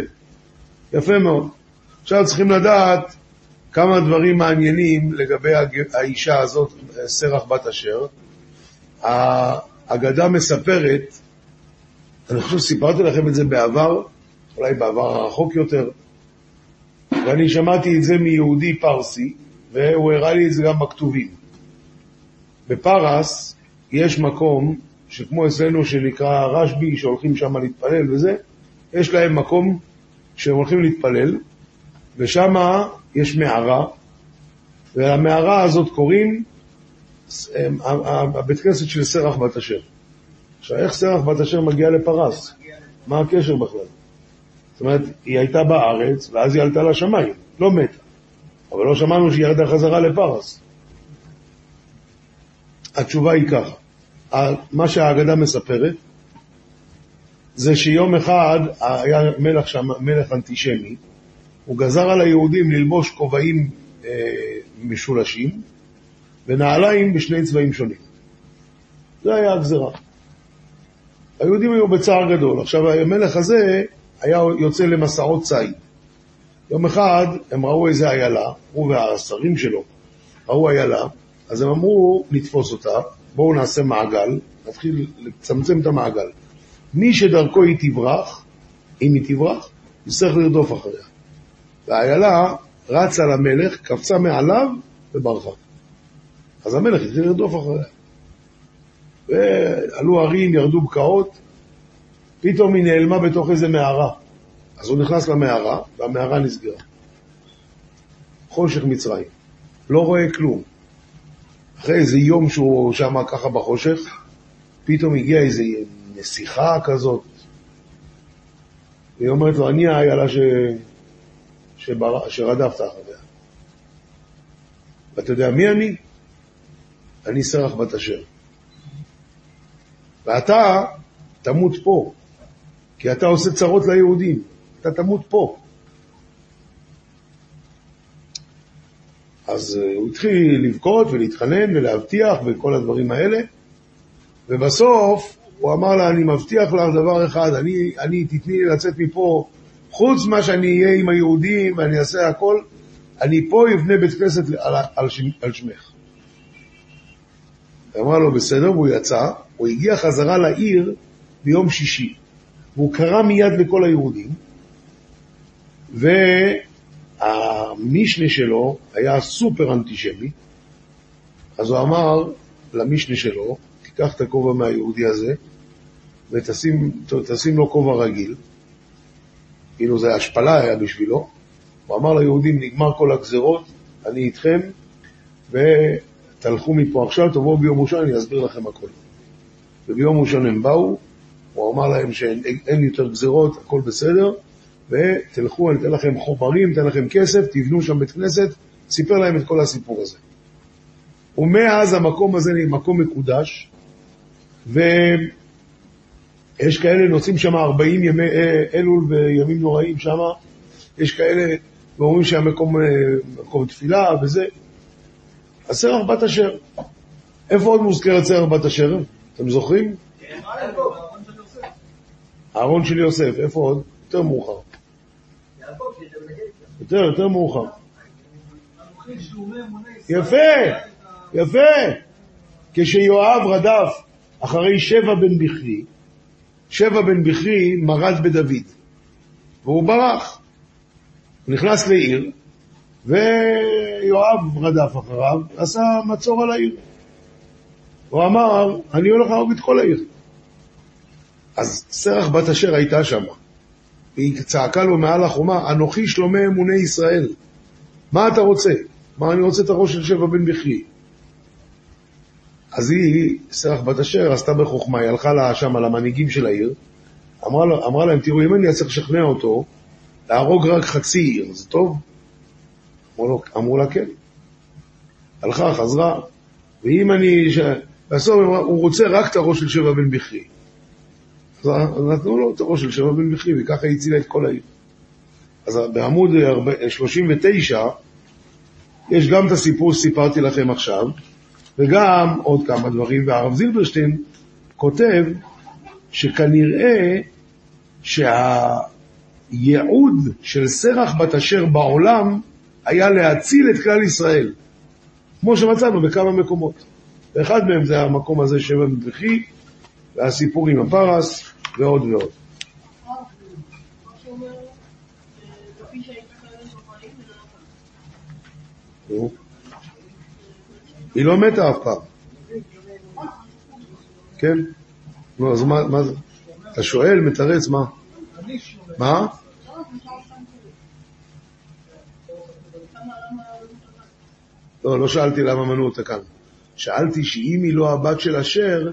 יפה מאוד. עכשיו צריכים לדעת כמה דברים מעניינים לגבי האישה הזאת, סרח בת אשר. האגדה מספרת, אני חושב שסיפרתי לכם את זה בעבר, אולי בעבר הרחוק יותר, ואני שמעתי את זה מיהודי פרסי, והוא הראה לי את זה גם בכתובים. בפרס יש מקום שכמו אצלנו שנקרא רשב"י, שהולכים שם להתפלל וזה, יש להם מקום שהם הולכים להתפלל, ושם יש מערה, ולמערה הזאת קוראים אה, הבית כנסת של סרח בת אשר. עכשיו, איך סרח בת אשר מגיעה לפרס? מה הקשר בכלל? זאת אומרת, היא הייתה בארץ, ואז היא עלתה לשמיים, לא מתה. אבל לא שמענו שהיא ירדה חזרה לפרס. התשובה היא ככה, מה שהאגדה מספרת, זה שיום אחד היה מלך שם, מלך אנטישמי, הוא גזר על היהודים ללבוש כובעים אה, משולשים ונעליים בשני צבעים שונים. זה היה הגזרה. היהודים היו בצער גדול. עכשיו, המלך הזה היה יוצא למסעות ציד. יום אחד הם ראו איזה איילה, הוא והשרים שלו ראו איילה, אז הם אמרו לתפוס אותה, בואו נעשה מעגל, נתחיל לצמצם את המעגל. מי שדרכו היא תברח, אם היא תברח, יצטרך לרדוף אחריה. והאיילה רצה למלך, קפצה מעליו וברחה. אז המלך התחיל לרדוף אחריה. ועלו הרים, ירדו בקעות, פתאום היא נעלמה בתוך איזה מערה. אז הוא נכנס למערה, והמערה נסגרה. חושך מצרים. לא רואה כלום. אחרי איזה יום שהוא שם ככה בחושך, פתאום הגיעה איזו נסיכה כזאת. והיא אומרת לו, אני האיילה ש... שבר... שרדפת אחריה. ואתה יודע מי אני? אני סרח בת אשר. ואתה תמות פה, כי אתה עושה צרות ליהודים. אתה תמות פה. אז אה, הוא התחיל לבכות ולהתחנן ולהבטיח וכל הדברים האלה, ובסוף הוא אמר לה, אני מבטיח לך דבר אחד, אני, אני תתני לי לצאת מפה, חוץ מה שאני אהיה עם היהודים ואני אעשה הכל, אני פה אבנה בית כנסת על, על, על שמך. אמרה לו, בסדר, והוא יצא, הוא הגיע חזרה לעיר ביום שישי, והוא קרא מיד לכל היהודים, והמשנה שלו היה סופר אנטישמי, אז הוא אמר למשנה שלו, תיקח את הכובע מהיהודי הזה ותשים לו כובע רגיל, כאילו זה השפלה היה בשבילו, הוא אמר ליהודים, נגמר כל הגזרות, אני איתכם, ותלכו מפה. עכשיו, תבואו ביום ראשון, אני אסביר לכם הכל. וביום ראשון הם באו, הוא אמר להם שאין יותר גזרות, הכל בסדר, ותלכו, אני אתן לכם חומרים, אתן לכם כסף, תבנו שם בית כנסת, סיפר להם את כל הסיפור הזה. ומאז המקום הזה מקום מקודש, ויש כאלה נוסעים שם 40 ימי אה, אלול וימים נוראים שם, יש כאלה ואומרים שהמקום אה, מקום תפילה וזה. אז סרח בת אשר. איפה עוד מוזכרת סרח בת אשר? אתם זוכרים? הארון של יוסף, איפה עוד? יותר מאוחר. יותר, יותר מאוחר. יפה, יפה. כשיואב רדף אחרי שבע בן בכרי, שבע בן בכרי מרד בדוד, והוא ברח. הוא נכנס לעיר, ויואב רדף אחריו, עשה מצור על העיר. הוא אמר, אני הולך להרוג את כל העיר. אז סרח בת אשר הייתה שם. והיא צעקה לו מעל החומה, אנוכי שלומי אמוני ישראל. מה אתה רוצה? מה אני רוצה את הראש של שבע בן בכרי. אז היא, סרח בת אשר, עשתה בחוכמה, היא הלכה לה שם למנהיגים של העיר, אמרה, לה, אמרה להם, תראו, אם אני אצטרך לשכנע אותו, להרוג רק חצי עיר, זה טוב? אמרו, לו, אמרו לה, כן. הלכה, חזרה, ואם אני... ש... בסוף הוא רוצה רק את הראש של שבע בן בכרי. אז נתנו לו את הראש של שבע בן בכרי, וככה היא הצילה את כל העיר. אז בעמוד 39 יש גם את הסיפור שסיפרתי לכם עכשיו, וגם עוד כמה דברים, והרב זילברשטיין כותב שכנראה שהייעוד של סרח בת אשר בעולם היה להציל את כלל ישראל, כמו שמצאנו בכמה מקומות. ואחד מהם זה המקום הזה שבע בכי, והסיפור עם הפרס, ועוד ועוד. היא לא מתה אף פעם. כן? נו, אז מה זה? אתה שואל, מתרץ, מה? מה? לא, לא שאלתי למה מנעו אותה כאן. שאלתי שאם היא לא הבת של אשר.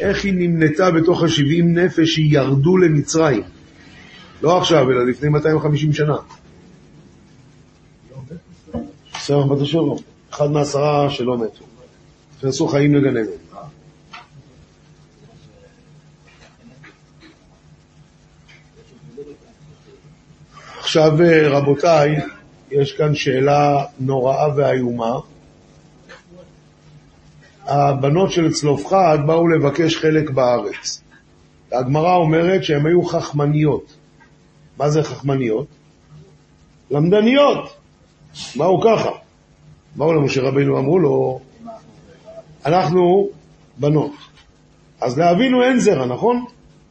איך היא נמנתה בתוך השבעים נפש שירדו למצרים? לא עכשיו, אלא לפני 250 שנה. סרח בת אשר לא. אחד מעשרה שלא מתו. נכנסו חיים לגן עדן. עכשיו, אה, רבותיי, יש כאן שאלה נוראה ואיומה. הבנות של צלופחד באו לבקש חלק בארץ. הגמרא אומרת שהן היו חכמניות. מה זה חכמניות? למדניות. באו ככה. באו למשה רבינו, אמרו לו, אנחנו בנות. אז לאבינו אין זרע, נכון?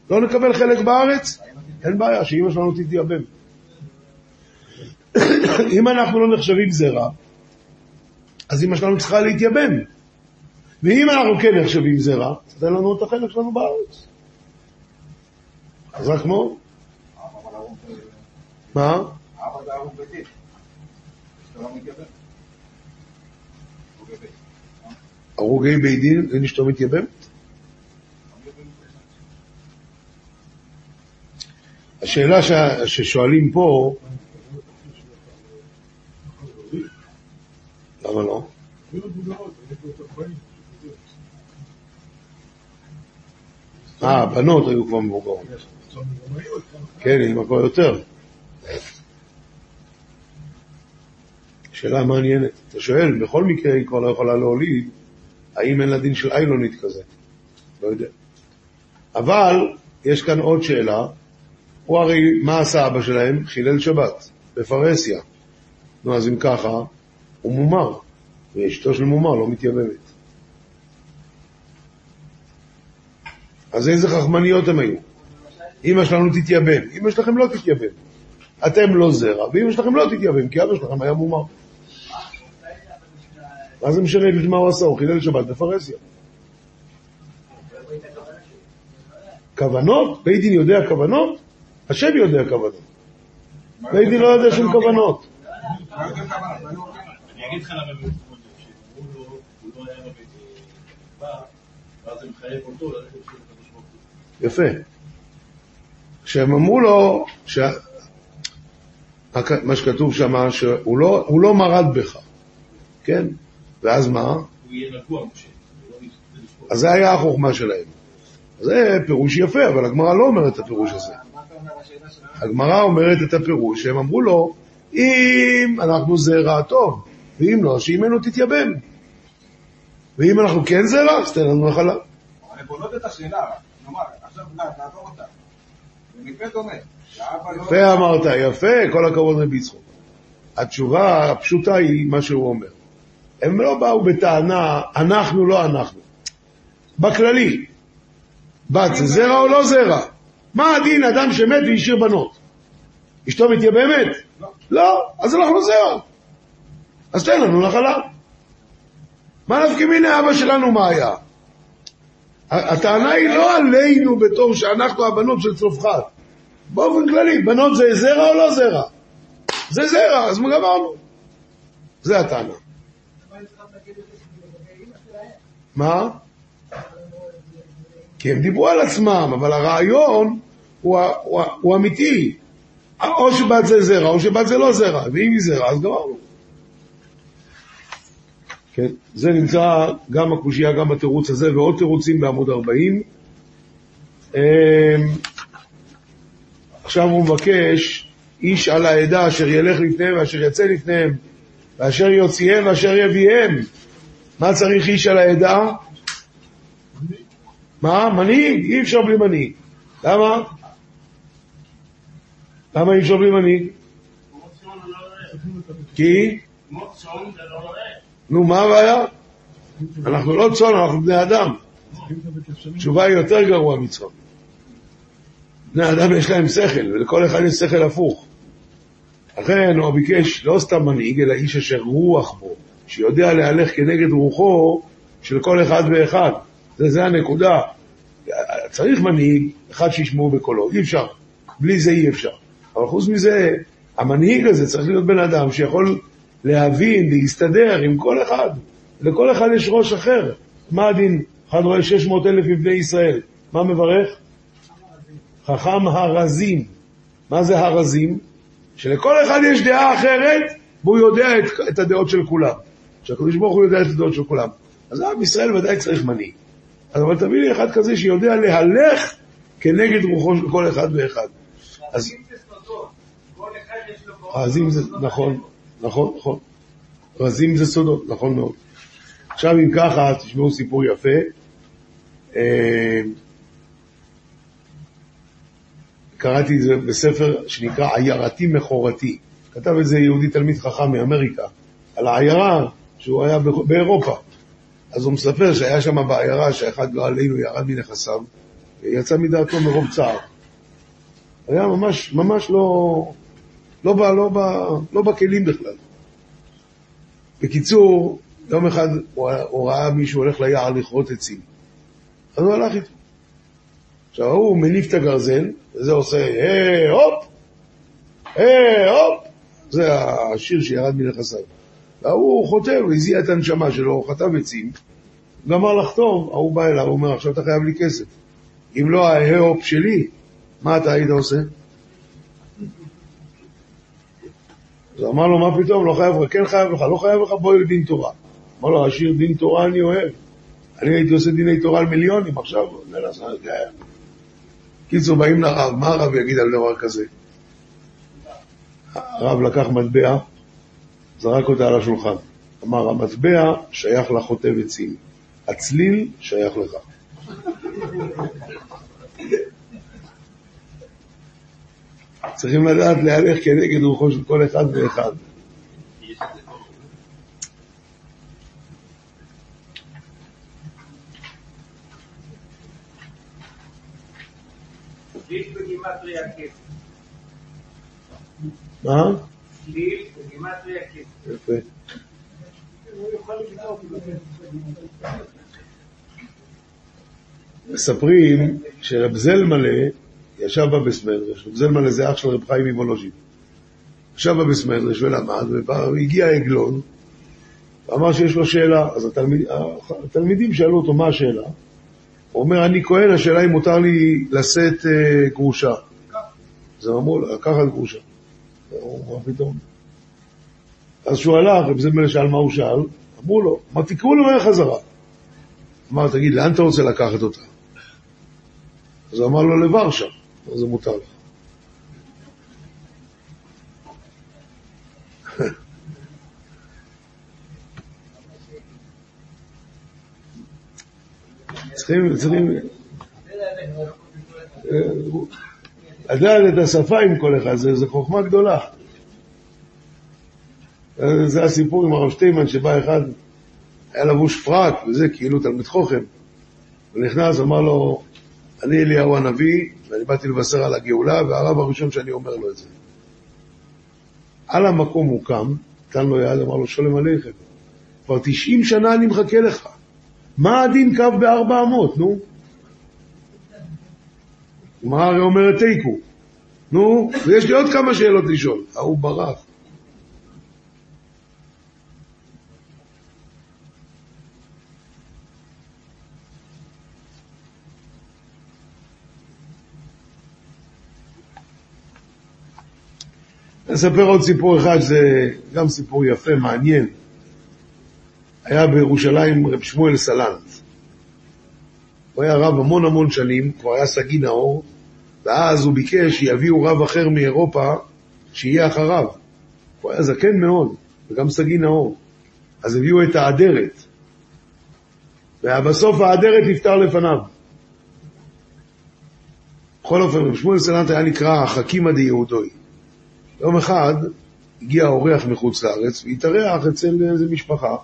לא נקבל חלק בארץ? אין בעיה, שאימא שלנו תתייבם. אם אנחנו לא נחשבים זרע, אז אמא שלנו צריכה להתייבם. ואם אנחנו כן נחשבים זרע, תן לנו את החלק שלנו בארץ. חזק מאוד. מה? הרוגי בית דין, אין אשתו מתייבם? השאלה ששואלים פה, למה לא? אה, הבנות היו כבר מבוגרות. כן, היא כבר יותר. שאלה מעניינת. אתה שואל, בכל מקרה היא כבר לא יכולה להוליד, האם אין לה דין של איילונית כזה? לא יודע. אבל יש כאן עוד שאלה. הוא הרי, מה עשה אבא שלהם? חילל שבת, בפרהסיה. נו, אז אם ככה, הוא מומר, ואשתו של מומר לא מתייבמת. אז איזה חכמניות הם היו? אמא שלנו תתייבם, אמא שלכם לא תתייבם. אתם לא זרע, ואמא שלכם לא תתייבם, כי אבא שלכם היה מומר. מה זה משנה מה הוא עשה? הוא חילל שבת בפרהסיה. כוונות? בית דין יודע כוונות? השם יודע כוונות. בית דין לא יודע שום כוונות.
אני אגיד לך למה הם הוא לא היה בבית בא, ואז זה מחייב אותו ללכת לשם הקדוש ברוך הוא.
יפה. כשהם אמרו לו, ש... מה שכתוב שם, שהוא לא, לא מרד בך, כן? ואז מה?
הוא יהיה רגוע, משה. הוא לא.
אז זה היה החוכמה שלהם. זה פירוש יפה, אבל הגמרא לא אומרת את הפירוש הזה. הגמרא אומרת את הפירוש שהם אמרו לו, אם אנחנו זרע טוב, ואם לא, שאימנו תתייבם. ואם אנחנו כן זרע, אז תן לנו נחלה.
אבל הן בונות את השאלה, נאמר,
יפה אמרת, יפה, כל הכבוד רבי יצחוק. התשובה הפשוטה היא מה שהוא אומר. הם לא באו בטענה, אנחנו לא אנחנו. בכללי, בת זה זרע או לא זרע? מה הדין אדם שמת והשאיר בנות? אשתו מתייבמת?
לא.
לא, אז אנחנו זרע. אז תן לנו נחלה. מה נפקא מיני אבא שלנו מה היה? הטענה היא לא עלינו בתור שאנחנו הבנות של צלופחד. באופן כללי, בנות זה זרע או לא זרע? זה זרע, אז גמרנו. זה הטענה. מה? כי הם דיברו על עצמם, אבל הרעיון הוא, הוא, הוא אמיתי. או שבת זה זרע, או שבת זה לא זרע, ואם היא זרע, אז גמרנו. כן, זה נמצא גם הקושייה, גם בתירוץ הזה, ועוד תירוצים בעמוד 40. אמ, עכשיו הוא מבקש, איש על העדה אשר ילך לפניהם ואשר יצא לפניהם, ואשר יוציאם ואשר יביאם. מה צריך איש על העדה? מה? מנהיג? אי אפשר בלי מנהיג. למה? למה אי אפשר בלי מנהיג? כי? נו, מה הבעיה? אנחנו לא צאן, אנחנו בני אדם. התשובה היא יותר גרוע מצאן. בני אדם יש להם שכל, ולכל אחד יש שכל הפוך. לכן הוא ביקש לא סתם מנהיג, אלא איש אשר רוח בו, שיודע להלך כנגד רוחו של כל אחד ואחד. זה, זה הנקודה. צריך מנהיג, אחד שישמעו בקולו, אי אפשר. בלי זה אי אפשר. אבל חוץ מזה, המנהיג הזה צריך להיות בן אדם שיכול להבין, להסתדר עם כל אחד. לכל אחד יש ראש אחר. מה הדין? אחד רואה 600 אלף מבני ישראל. מה מברך? חכם הרזים. מה זה הרזים? שלכל אחד יש דעה אחרת, והוא יודע את, את הדעות של כולם. שהקדוש ברוך הוא יודע את הדעות של כולם. אז עם ישראל ודאי צריך מנהיג. אז אבל תביא לי אחד כזה שיודע להלך כנגד רוחו של כל אחד ואחד. אז... רזים זה, נכון, נכון, נכון. רזים זה סודות, נכון מאוד. עכשיו אם ככה, תשמעו סיפור יפה. אה, קראתי את זה בספר שנקרא עיירתי מכורתי. כתב את זה יהודי תלמיד חכם מאמריקה, על העיירה שהוא היה באירופה. אז הוא מספר שהיה שם בעיירה שאחד לא עלינו ירד מנכסיו, ויצא מדעתו מרוב צער. היה ממש, ממש לא, לא, בא, לא, בא, לא בכלים בכלל. בקיצור, יום אחד הוא, הוא ראה מישהו הולך ליער לכרות עצים. אז הוא הלך איתו. עכשיו הוא מניף את הגרזן, וזה עושה היי הופ, היי הופ, זה השיר שירד מנכסיו. והוא חוטב, הזיע את הנשמה שלו, חטב עצים, גמר לחתום, ההוא בא אליו, הוא אומר, עכשיו אתה חייב לי כסף. אם לא ההופ שלי, מה אתה היית עושה? אז אמר לו, מה פתאום, לא חייב לך, כן חייב לך, לא חייב לך, בואי לדין תורה. אמר לו, השיר דין תורה אני אוהב. אני הייתי עושה דיני תורה על מיליונים, עכשיו ננסה, כן. קיצור, באים לרב, מה הרב יגיד על דבר כזה? הרב לקח מטבע, זרק אותה על השולחן. אמר, המטבע שייך לחוטב עצים, הצליל שייך לך. צריכים לדעת להלך כנגד רוחו של כל אחד ואחד. מה? יפה. מספרים שרב זלמלה ישב בבס מדרש, רב זלמלה זה אח של רב חיים מוולוז'ין. ישב בבס מדרש ולמד, והגיע עגלון, ואמר שיש לו שאלה. אז התלמיד, התלמידים שאלו אותו מה השאלה. הוא אומר, אני כהן, השאלה אם מותר לי לשאת אה, גרושה. אז הם אמרו, לקחת גרושה. מה פתאום? אז שהוא הלך, רב זלמלה שאל מה הוא שאל, אמרו לו, מה תקראו לו חזרה. אמר, תגיד, לאן אתה רוצה לקחת אותה? אז הוא אמר לו, לוורשה. אז זה מותר לך. צריכים, צריכים... לדעת את השפה עם כל אחד, זו חוכמה גדולה. זה הסיפור עם הרב שטיימן, שבא אחד, היה לבוש פרק, וזה כאילו תלמיד חוכם. הוא נכנס, אמר לו, אני אליהו הנביא, ואני באתי לבשר על הגאולה, והרב הראשון שאני אומר לו את זה. על המקום הוא קם, נתן לו יד, אמר לו, שלום עליכם. כבר 90 שנה אני מחכה לך. מה הדין קו בארבע אמות, נו? גמרא הרי אומרת תיקו. נו, ויש לי עוד כמה שאלות לשאול. ההוא ברח. אספר עוד סיפור אחד, שזה גם סיפור יפה, מעניין. היה בירושלים רב שמואל סלנט. הוא היה רב המון המון שנים, כבר היה סגי נאור, ואז הוא ביקש שיביאו רב אחר מאירופה שיהיה אחריו. הוא היה זקן מאוד, וגם סגי נאור. אז הביאו את האדרת. ובסוף האדרת נפטר לפניו. בכל אופן, רב שמואל סלנט היה נקרא החכימא דיהודוי. יום אחד הגיע אורח מחוץ לארץ והתארח אצל איזה משפחה.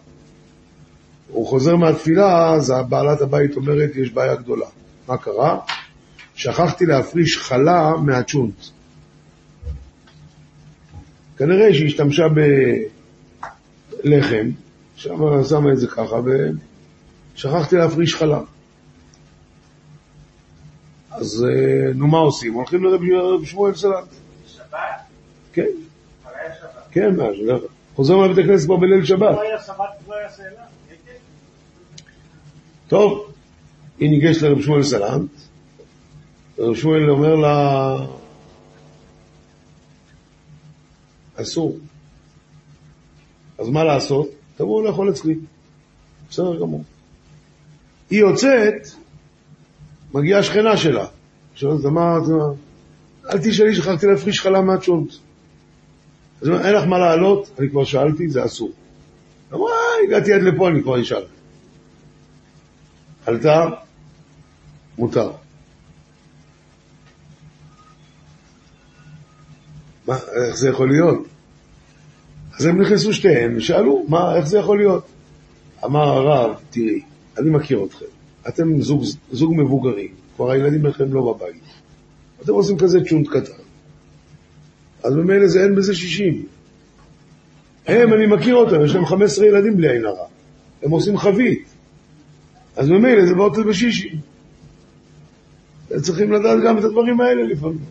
הוא חוזר מהתפילה, אז בעלת הבית אומרת, יש בעיה גדולה. מה קרה? שכחתי להפריש חלה מהצ'ונט. כנראה שהיא השתמשה בלחם, שמה, שמה את זה ככה, ושכחתי להפריש חלה. אז אה, נו, מה עושים? הולכים לרב שמואל סלנט. כן. כן, מה, חוזר מהבית הכנסת כבר בליל שבת.
לא לא.
טוב, היא ניגשת לרב שמואל סלנט, ורב שמואל אומר לה, אסור. אז מה לעשות? תבואו לאכול אצלי. בסדר גמור. היא יוצאת, מגיעה שכנה שלה. שואלת, מה, מה, אל תשאלי, שכחתי להפריש חלה מהצ'ונט. אז היא אומרת, אין לך מה לעלות? אני כבר שאלתי, זה אסור. אמרה, הגעתי עד לפה, אני כבר אשאל. עלתה, מותר. מה, איך זה יכול להיות? אז הם נכנסו שתיהן ושאלו, מה, איך זה יכול להיות? אמר הרב, תראי, אני מכיר אתכם, אתם זוג, זוג מבוגרים, כבר הילדים שלכם לא בבית. אתם עושים כזה צ'ונט קטן. אז ממילא זה אין בזה שישים. הם, אני מכיר אותם, יש להם 15 ילדים בלי עין הרע. הם עושים חבית. אז ממילא זה באוטל בשישים. צריכים לדעת גם את הדברים האלה לפעמים.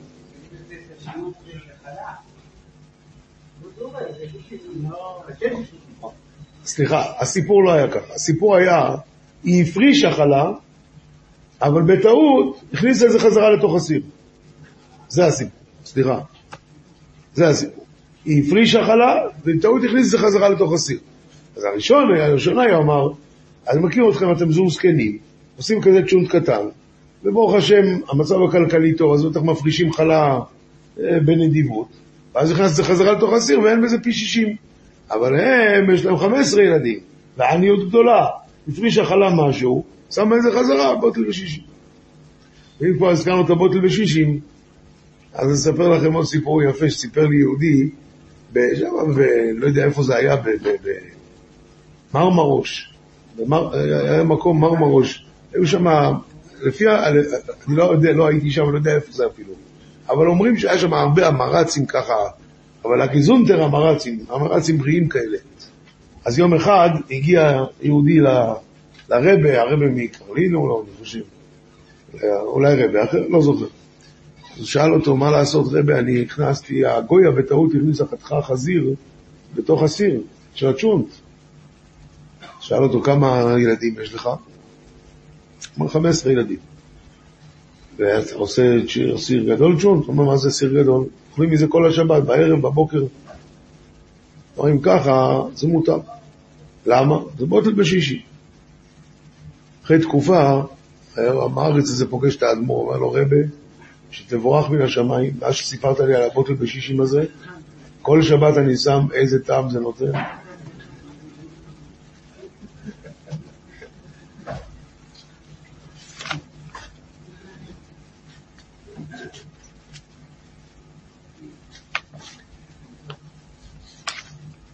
סליחה, הסיפור לא היה ככה. הסיפור היה, היא הפרישה חלה, אבל בטעות הכניסה את זה חזרה לתוך הסיר. זה הסיפור, סליחה. זה הסיפור. היא הפרישה חלה, ובטעות הכניסה את זה חזרה לתוך הסיר. אז הראשון, הראשון היה אמר, אני מכיר אתכם, אתם זוג זקנים, עושים כזה צ'ונט קטן, וברוך השם, המצב הכלכלי טוב, אז בטח מפרישים חלה אה, בנדיבות, ואז נכנס את זה חזרה לתוך הסיר, ואין בזה פי שישים. אבל הם, יש להם 15 ילדים, ועניות גדולה. הפרישה חלה משהו, שמה את זה חזרה, בוטל בשישים. ואם כבר הזכרנו את הבוטל בשישים, אז אני אספר לכם עוד סיפור יפה שסיפר לי יהודי, שם, ולא יודע איפה זה היה, במרמרוש. במר, היה מקום מרמרוש. היו שם, לפי, אני לא יודע, לא הייתי שם, לא יודע איפה זה אפילו. אבל אומרים שהיה שם הרבה אמרצים ככה, אבל הגיזונטר אמרצים, אמרצים בריאים כאלה. אז יום אחד הגיע יהודי ל, לרבה, הרבה מקרלינו, לא, אני חושב, אולי רבה אחר, לא זוכר. אז שאל אותו, מה לעשות, רבה, אני הכנסתי, הגויה בטעות הכניסה חתיכה חזיר בתוך הסיר של הצ'ונט. שאל אותו, כמה ילדים יש לך? אמר, 15 ילדים. ואתה עושה סיר גדול צ'ונט? אומר, מה זה סיר גדול? אוכלים מזה כל השבת, בערב, בבוקר. אומרים ככה, זה מותר. למה? זה בוטל בשישי. אחרי תקופה, המארץ הזה פוגש את האדמו"ר, אומר לו, רבה, שתבורך מן השמיים, ואז שסיפרת לי על הבוטל בשישים הזה, כל שבת אני שם איזה טעם זה נותן.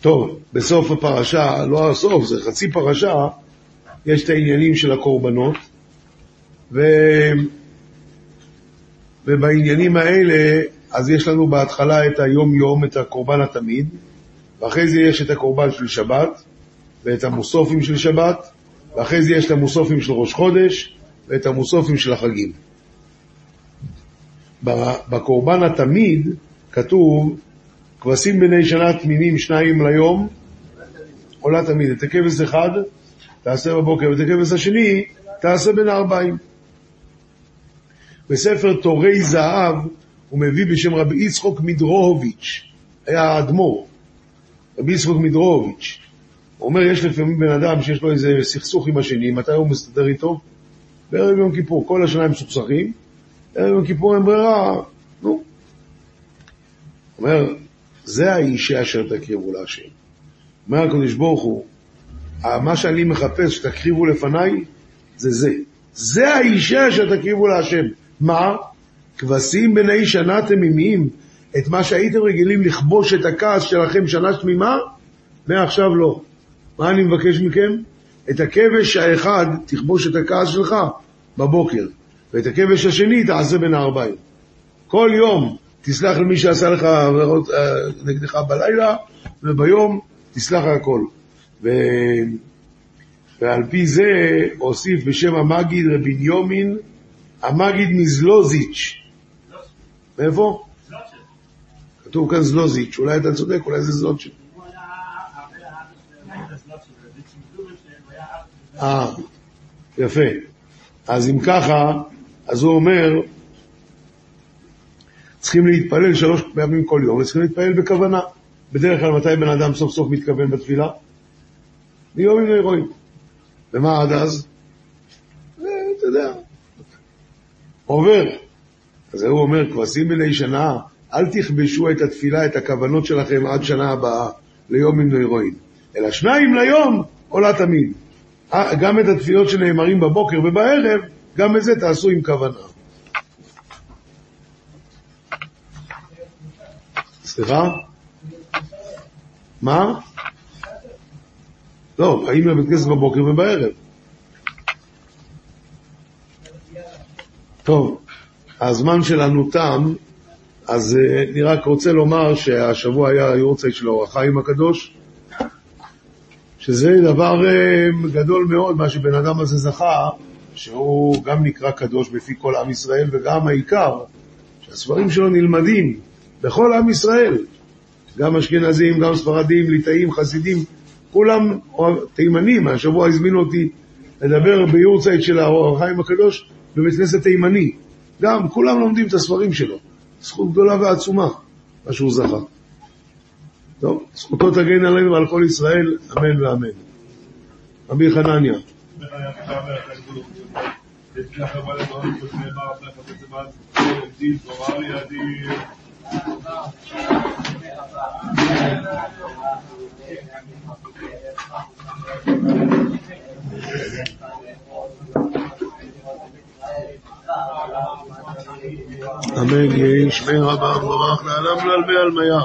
טוב, בסוף הפרשה, לא הסוף, זה חצי פרשה, יש את העניינים של הקורבנות, ו... ובעניינים האלה, אז יש לנו בהתחלה את היום-יום, את הקורבן התמיד, ואחרי זה יש את הקורבן של שבת, ואת המוסופים של שבת, ואחרי זה יש את המוסופים של ראש חודש, ואת המוסופים של החגים. בקורבן התמיד כתוב כבשים בני שנה תמימים שניים ליום, עולה תמיד. את הכבש אחד תעשה בבוקר, ואת הכבש השני תעשה בין הארבעים. בספר תורי זהב הוא מביא בשם רבי יצחוק מדרוהוביץ', היה האדמו"ר, רבי יצחוק מדרוהוביץ'. הוא אומר, יש לפעמים בן אדם שיש לו איזה סכסוך עם השני, מתי הוא מסתדר איתו? בערב יום כיפור. כל השנה הם מסוכסכים, בערב יום כיפור אין ברירה, נו. אומר, זה האישה אשר תקריבו להשם. אומר הקדוש ברוך הוא, מה שאני מחפש שתקריבו לפניי, זה זה. זה האישה אשר תקריבו להשם. מה? כבשים בני שנה תמימים, את מה שהייתם רגילים לכבוש את הכעס שלכם שנה תמימה, מעכשיו לא. מה אני מבקש מכם? את הכבש האחד תכבוש את הכעס שלך בבוקר, ואת הכבש השני תעשה בין הארבעים. כל יום תסלח למי שעשה לך עבירות אה, נגדך בלילה, וביום תסלח הכל. ו... ועל פי זה הוסיף בשם המגיד רבי בניומין, המגיד מזלוזיץ'. מאיפה? כתוב כאן זלוזיץ', אולי אתה צודק, אולי זה זלוצ'ה. אה, יפה. אז אם ככה, אז הוא אומר, צריכים להתפלל שלוש פעמים כל יום, וצריכים להתפלל בכוונה. בדרך כלל מתי בן אדם סוף סוף מתכוון בתפילה? ביום עם רואים. ומה עד אז? אתה יודע, עובר. אז הוא אומר, כבשים בני שנה, אל תכבשו את התפילה, את הכוונות שלכם עד שנה הבאה, ליום עם נוירואין. אלא שניים ליום, עולה תמיד. אה, גם את התפילות שנאמרים בבוקר ובערב, גם את זה תעשו עם כוונה. סליחה? מה? לא, באים לבית כנסת בבוקר ובערב. טוב, הזמן שלנו תם, אז אה, אני רק רוצה לומר שהשבוע היה היורצייט של אור החיים הקדוש, שזה דבר אה, גדול מאוד, מה שבן אדם הזה זכה, שהוא גם נקרא קדוש בפי כל עם ישראל, וגם העיקר, שהספרים שלו נלמדים בכל עם ישראל, גם אשכנזים, גם ספרדים, ליטאים, חסידים, כולם תימנים, השבוע הזמינו אותי לדבר ביורצייט של האור החיים הקדוש בבית כנסת תימני. גם, כולם לומדים את הספרים שלו. זכות גדולה ועצומה, מה שהוא זכה. טוב, זכותו תגן עלינו ועל כל ישראל, אמן ואמן. רבי חנניה. אמן יהי שמי רבה וברך לעלם לעלמי עלמיה.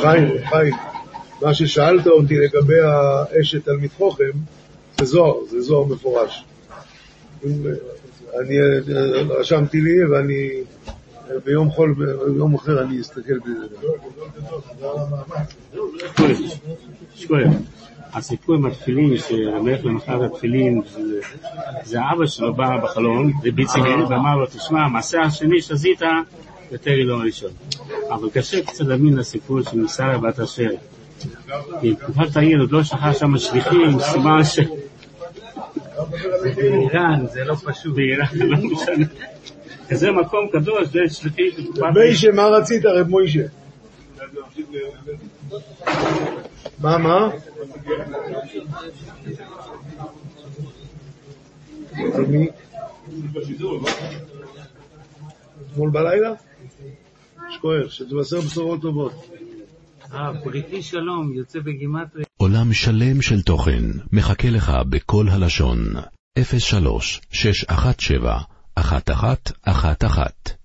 חיים, חיים, מה ששאלת אותי לגבי האשת תלמיד חוכם, זה זוהר, זה זוהר מפורש. אני רשמתי לי ואני ביום חול, ביום אחר אני אסתכל בזה.
הסיפור עם התפילין, שהמלך למחרת התפילין, זה אבא שלו בא בחלום, לביציגן, ואמר לו, תשמע, המעשה השני שעשית, יותר לא הראשון. אבל קשה קצת להאמין לסיפור של מסער בת אשר. כי תקופת העיר עוד לא שכח שם שליחים, סימן ש... באיראן זה לא פשוט. באיראן זה לא משנה. כזה מקום קדוש, זה שליחים בתקופת.
מוישה, מה רצית, רב מוישה? מה, מה? אתמול בלילה? שכוח, שתבשר בשורות טובות.
אה, בריתי שלום, יוצא בגימטריה.
עולם שלם של תוכן מחכה לך בכל הלשון, 03 617 1111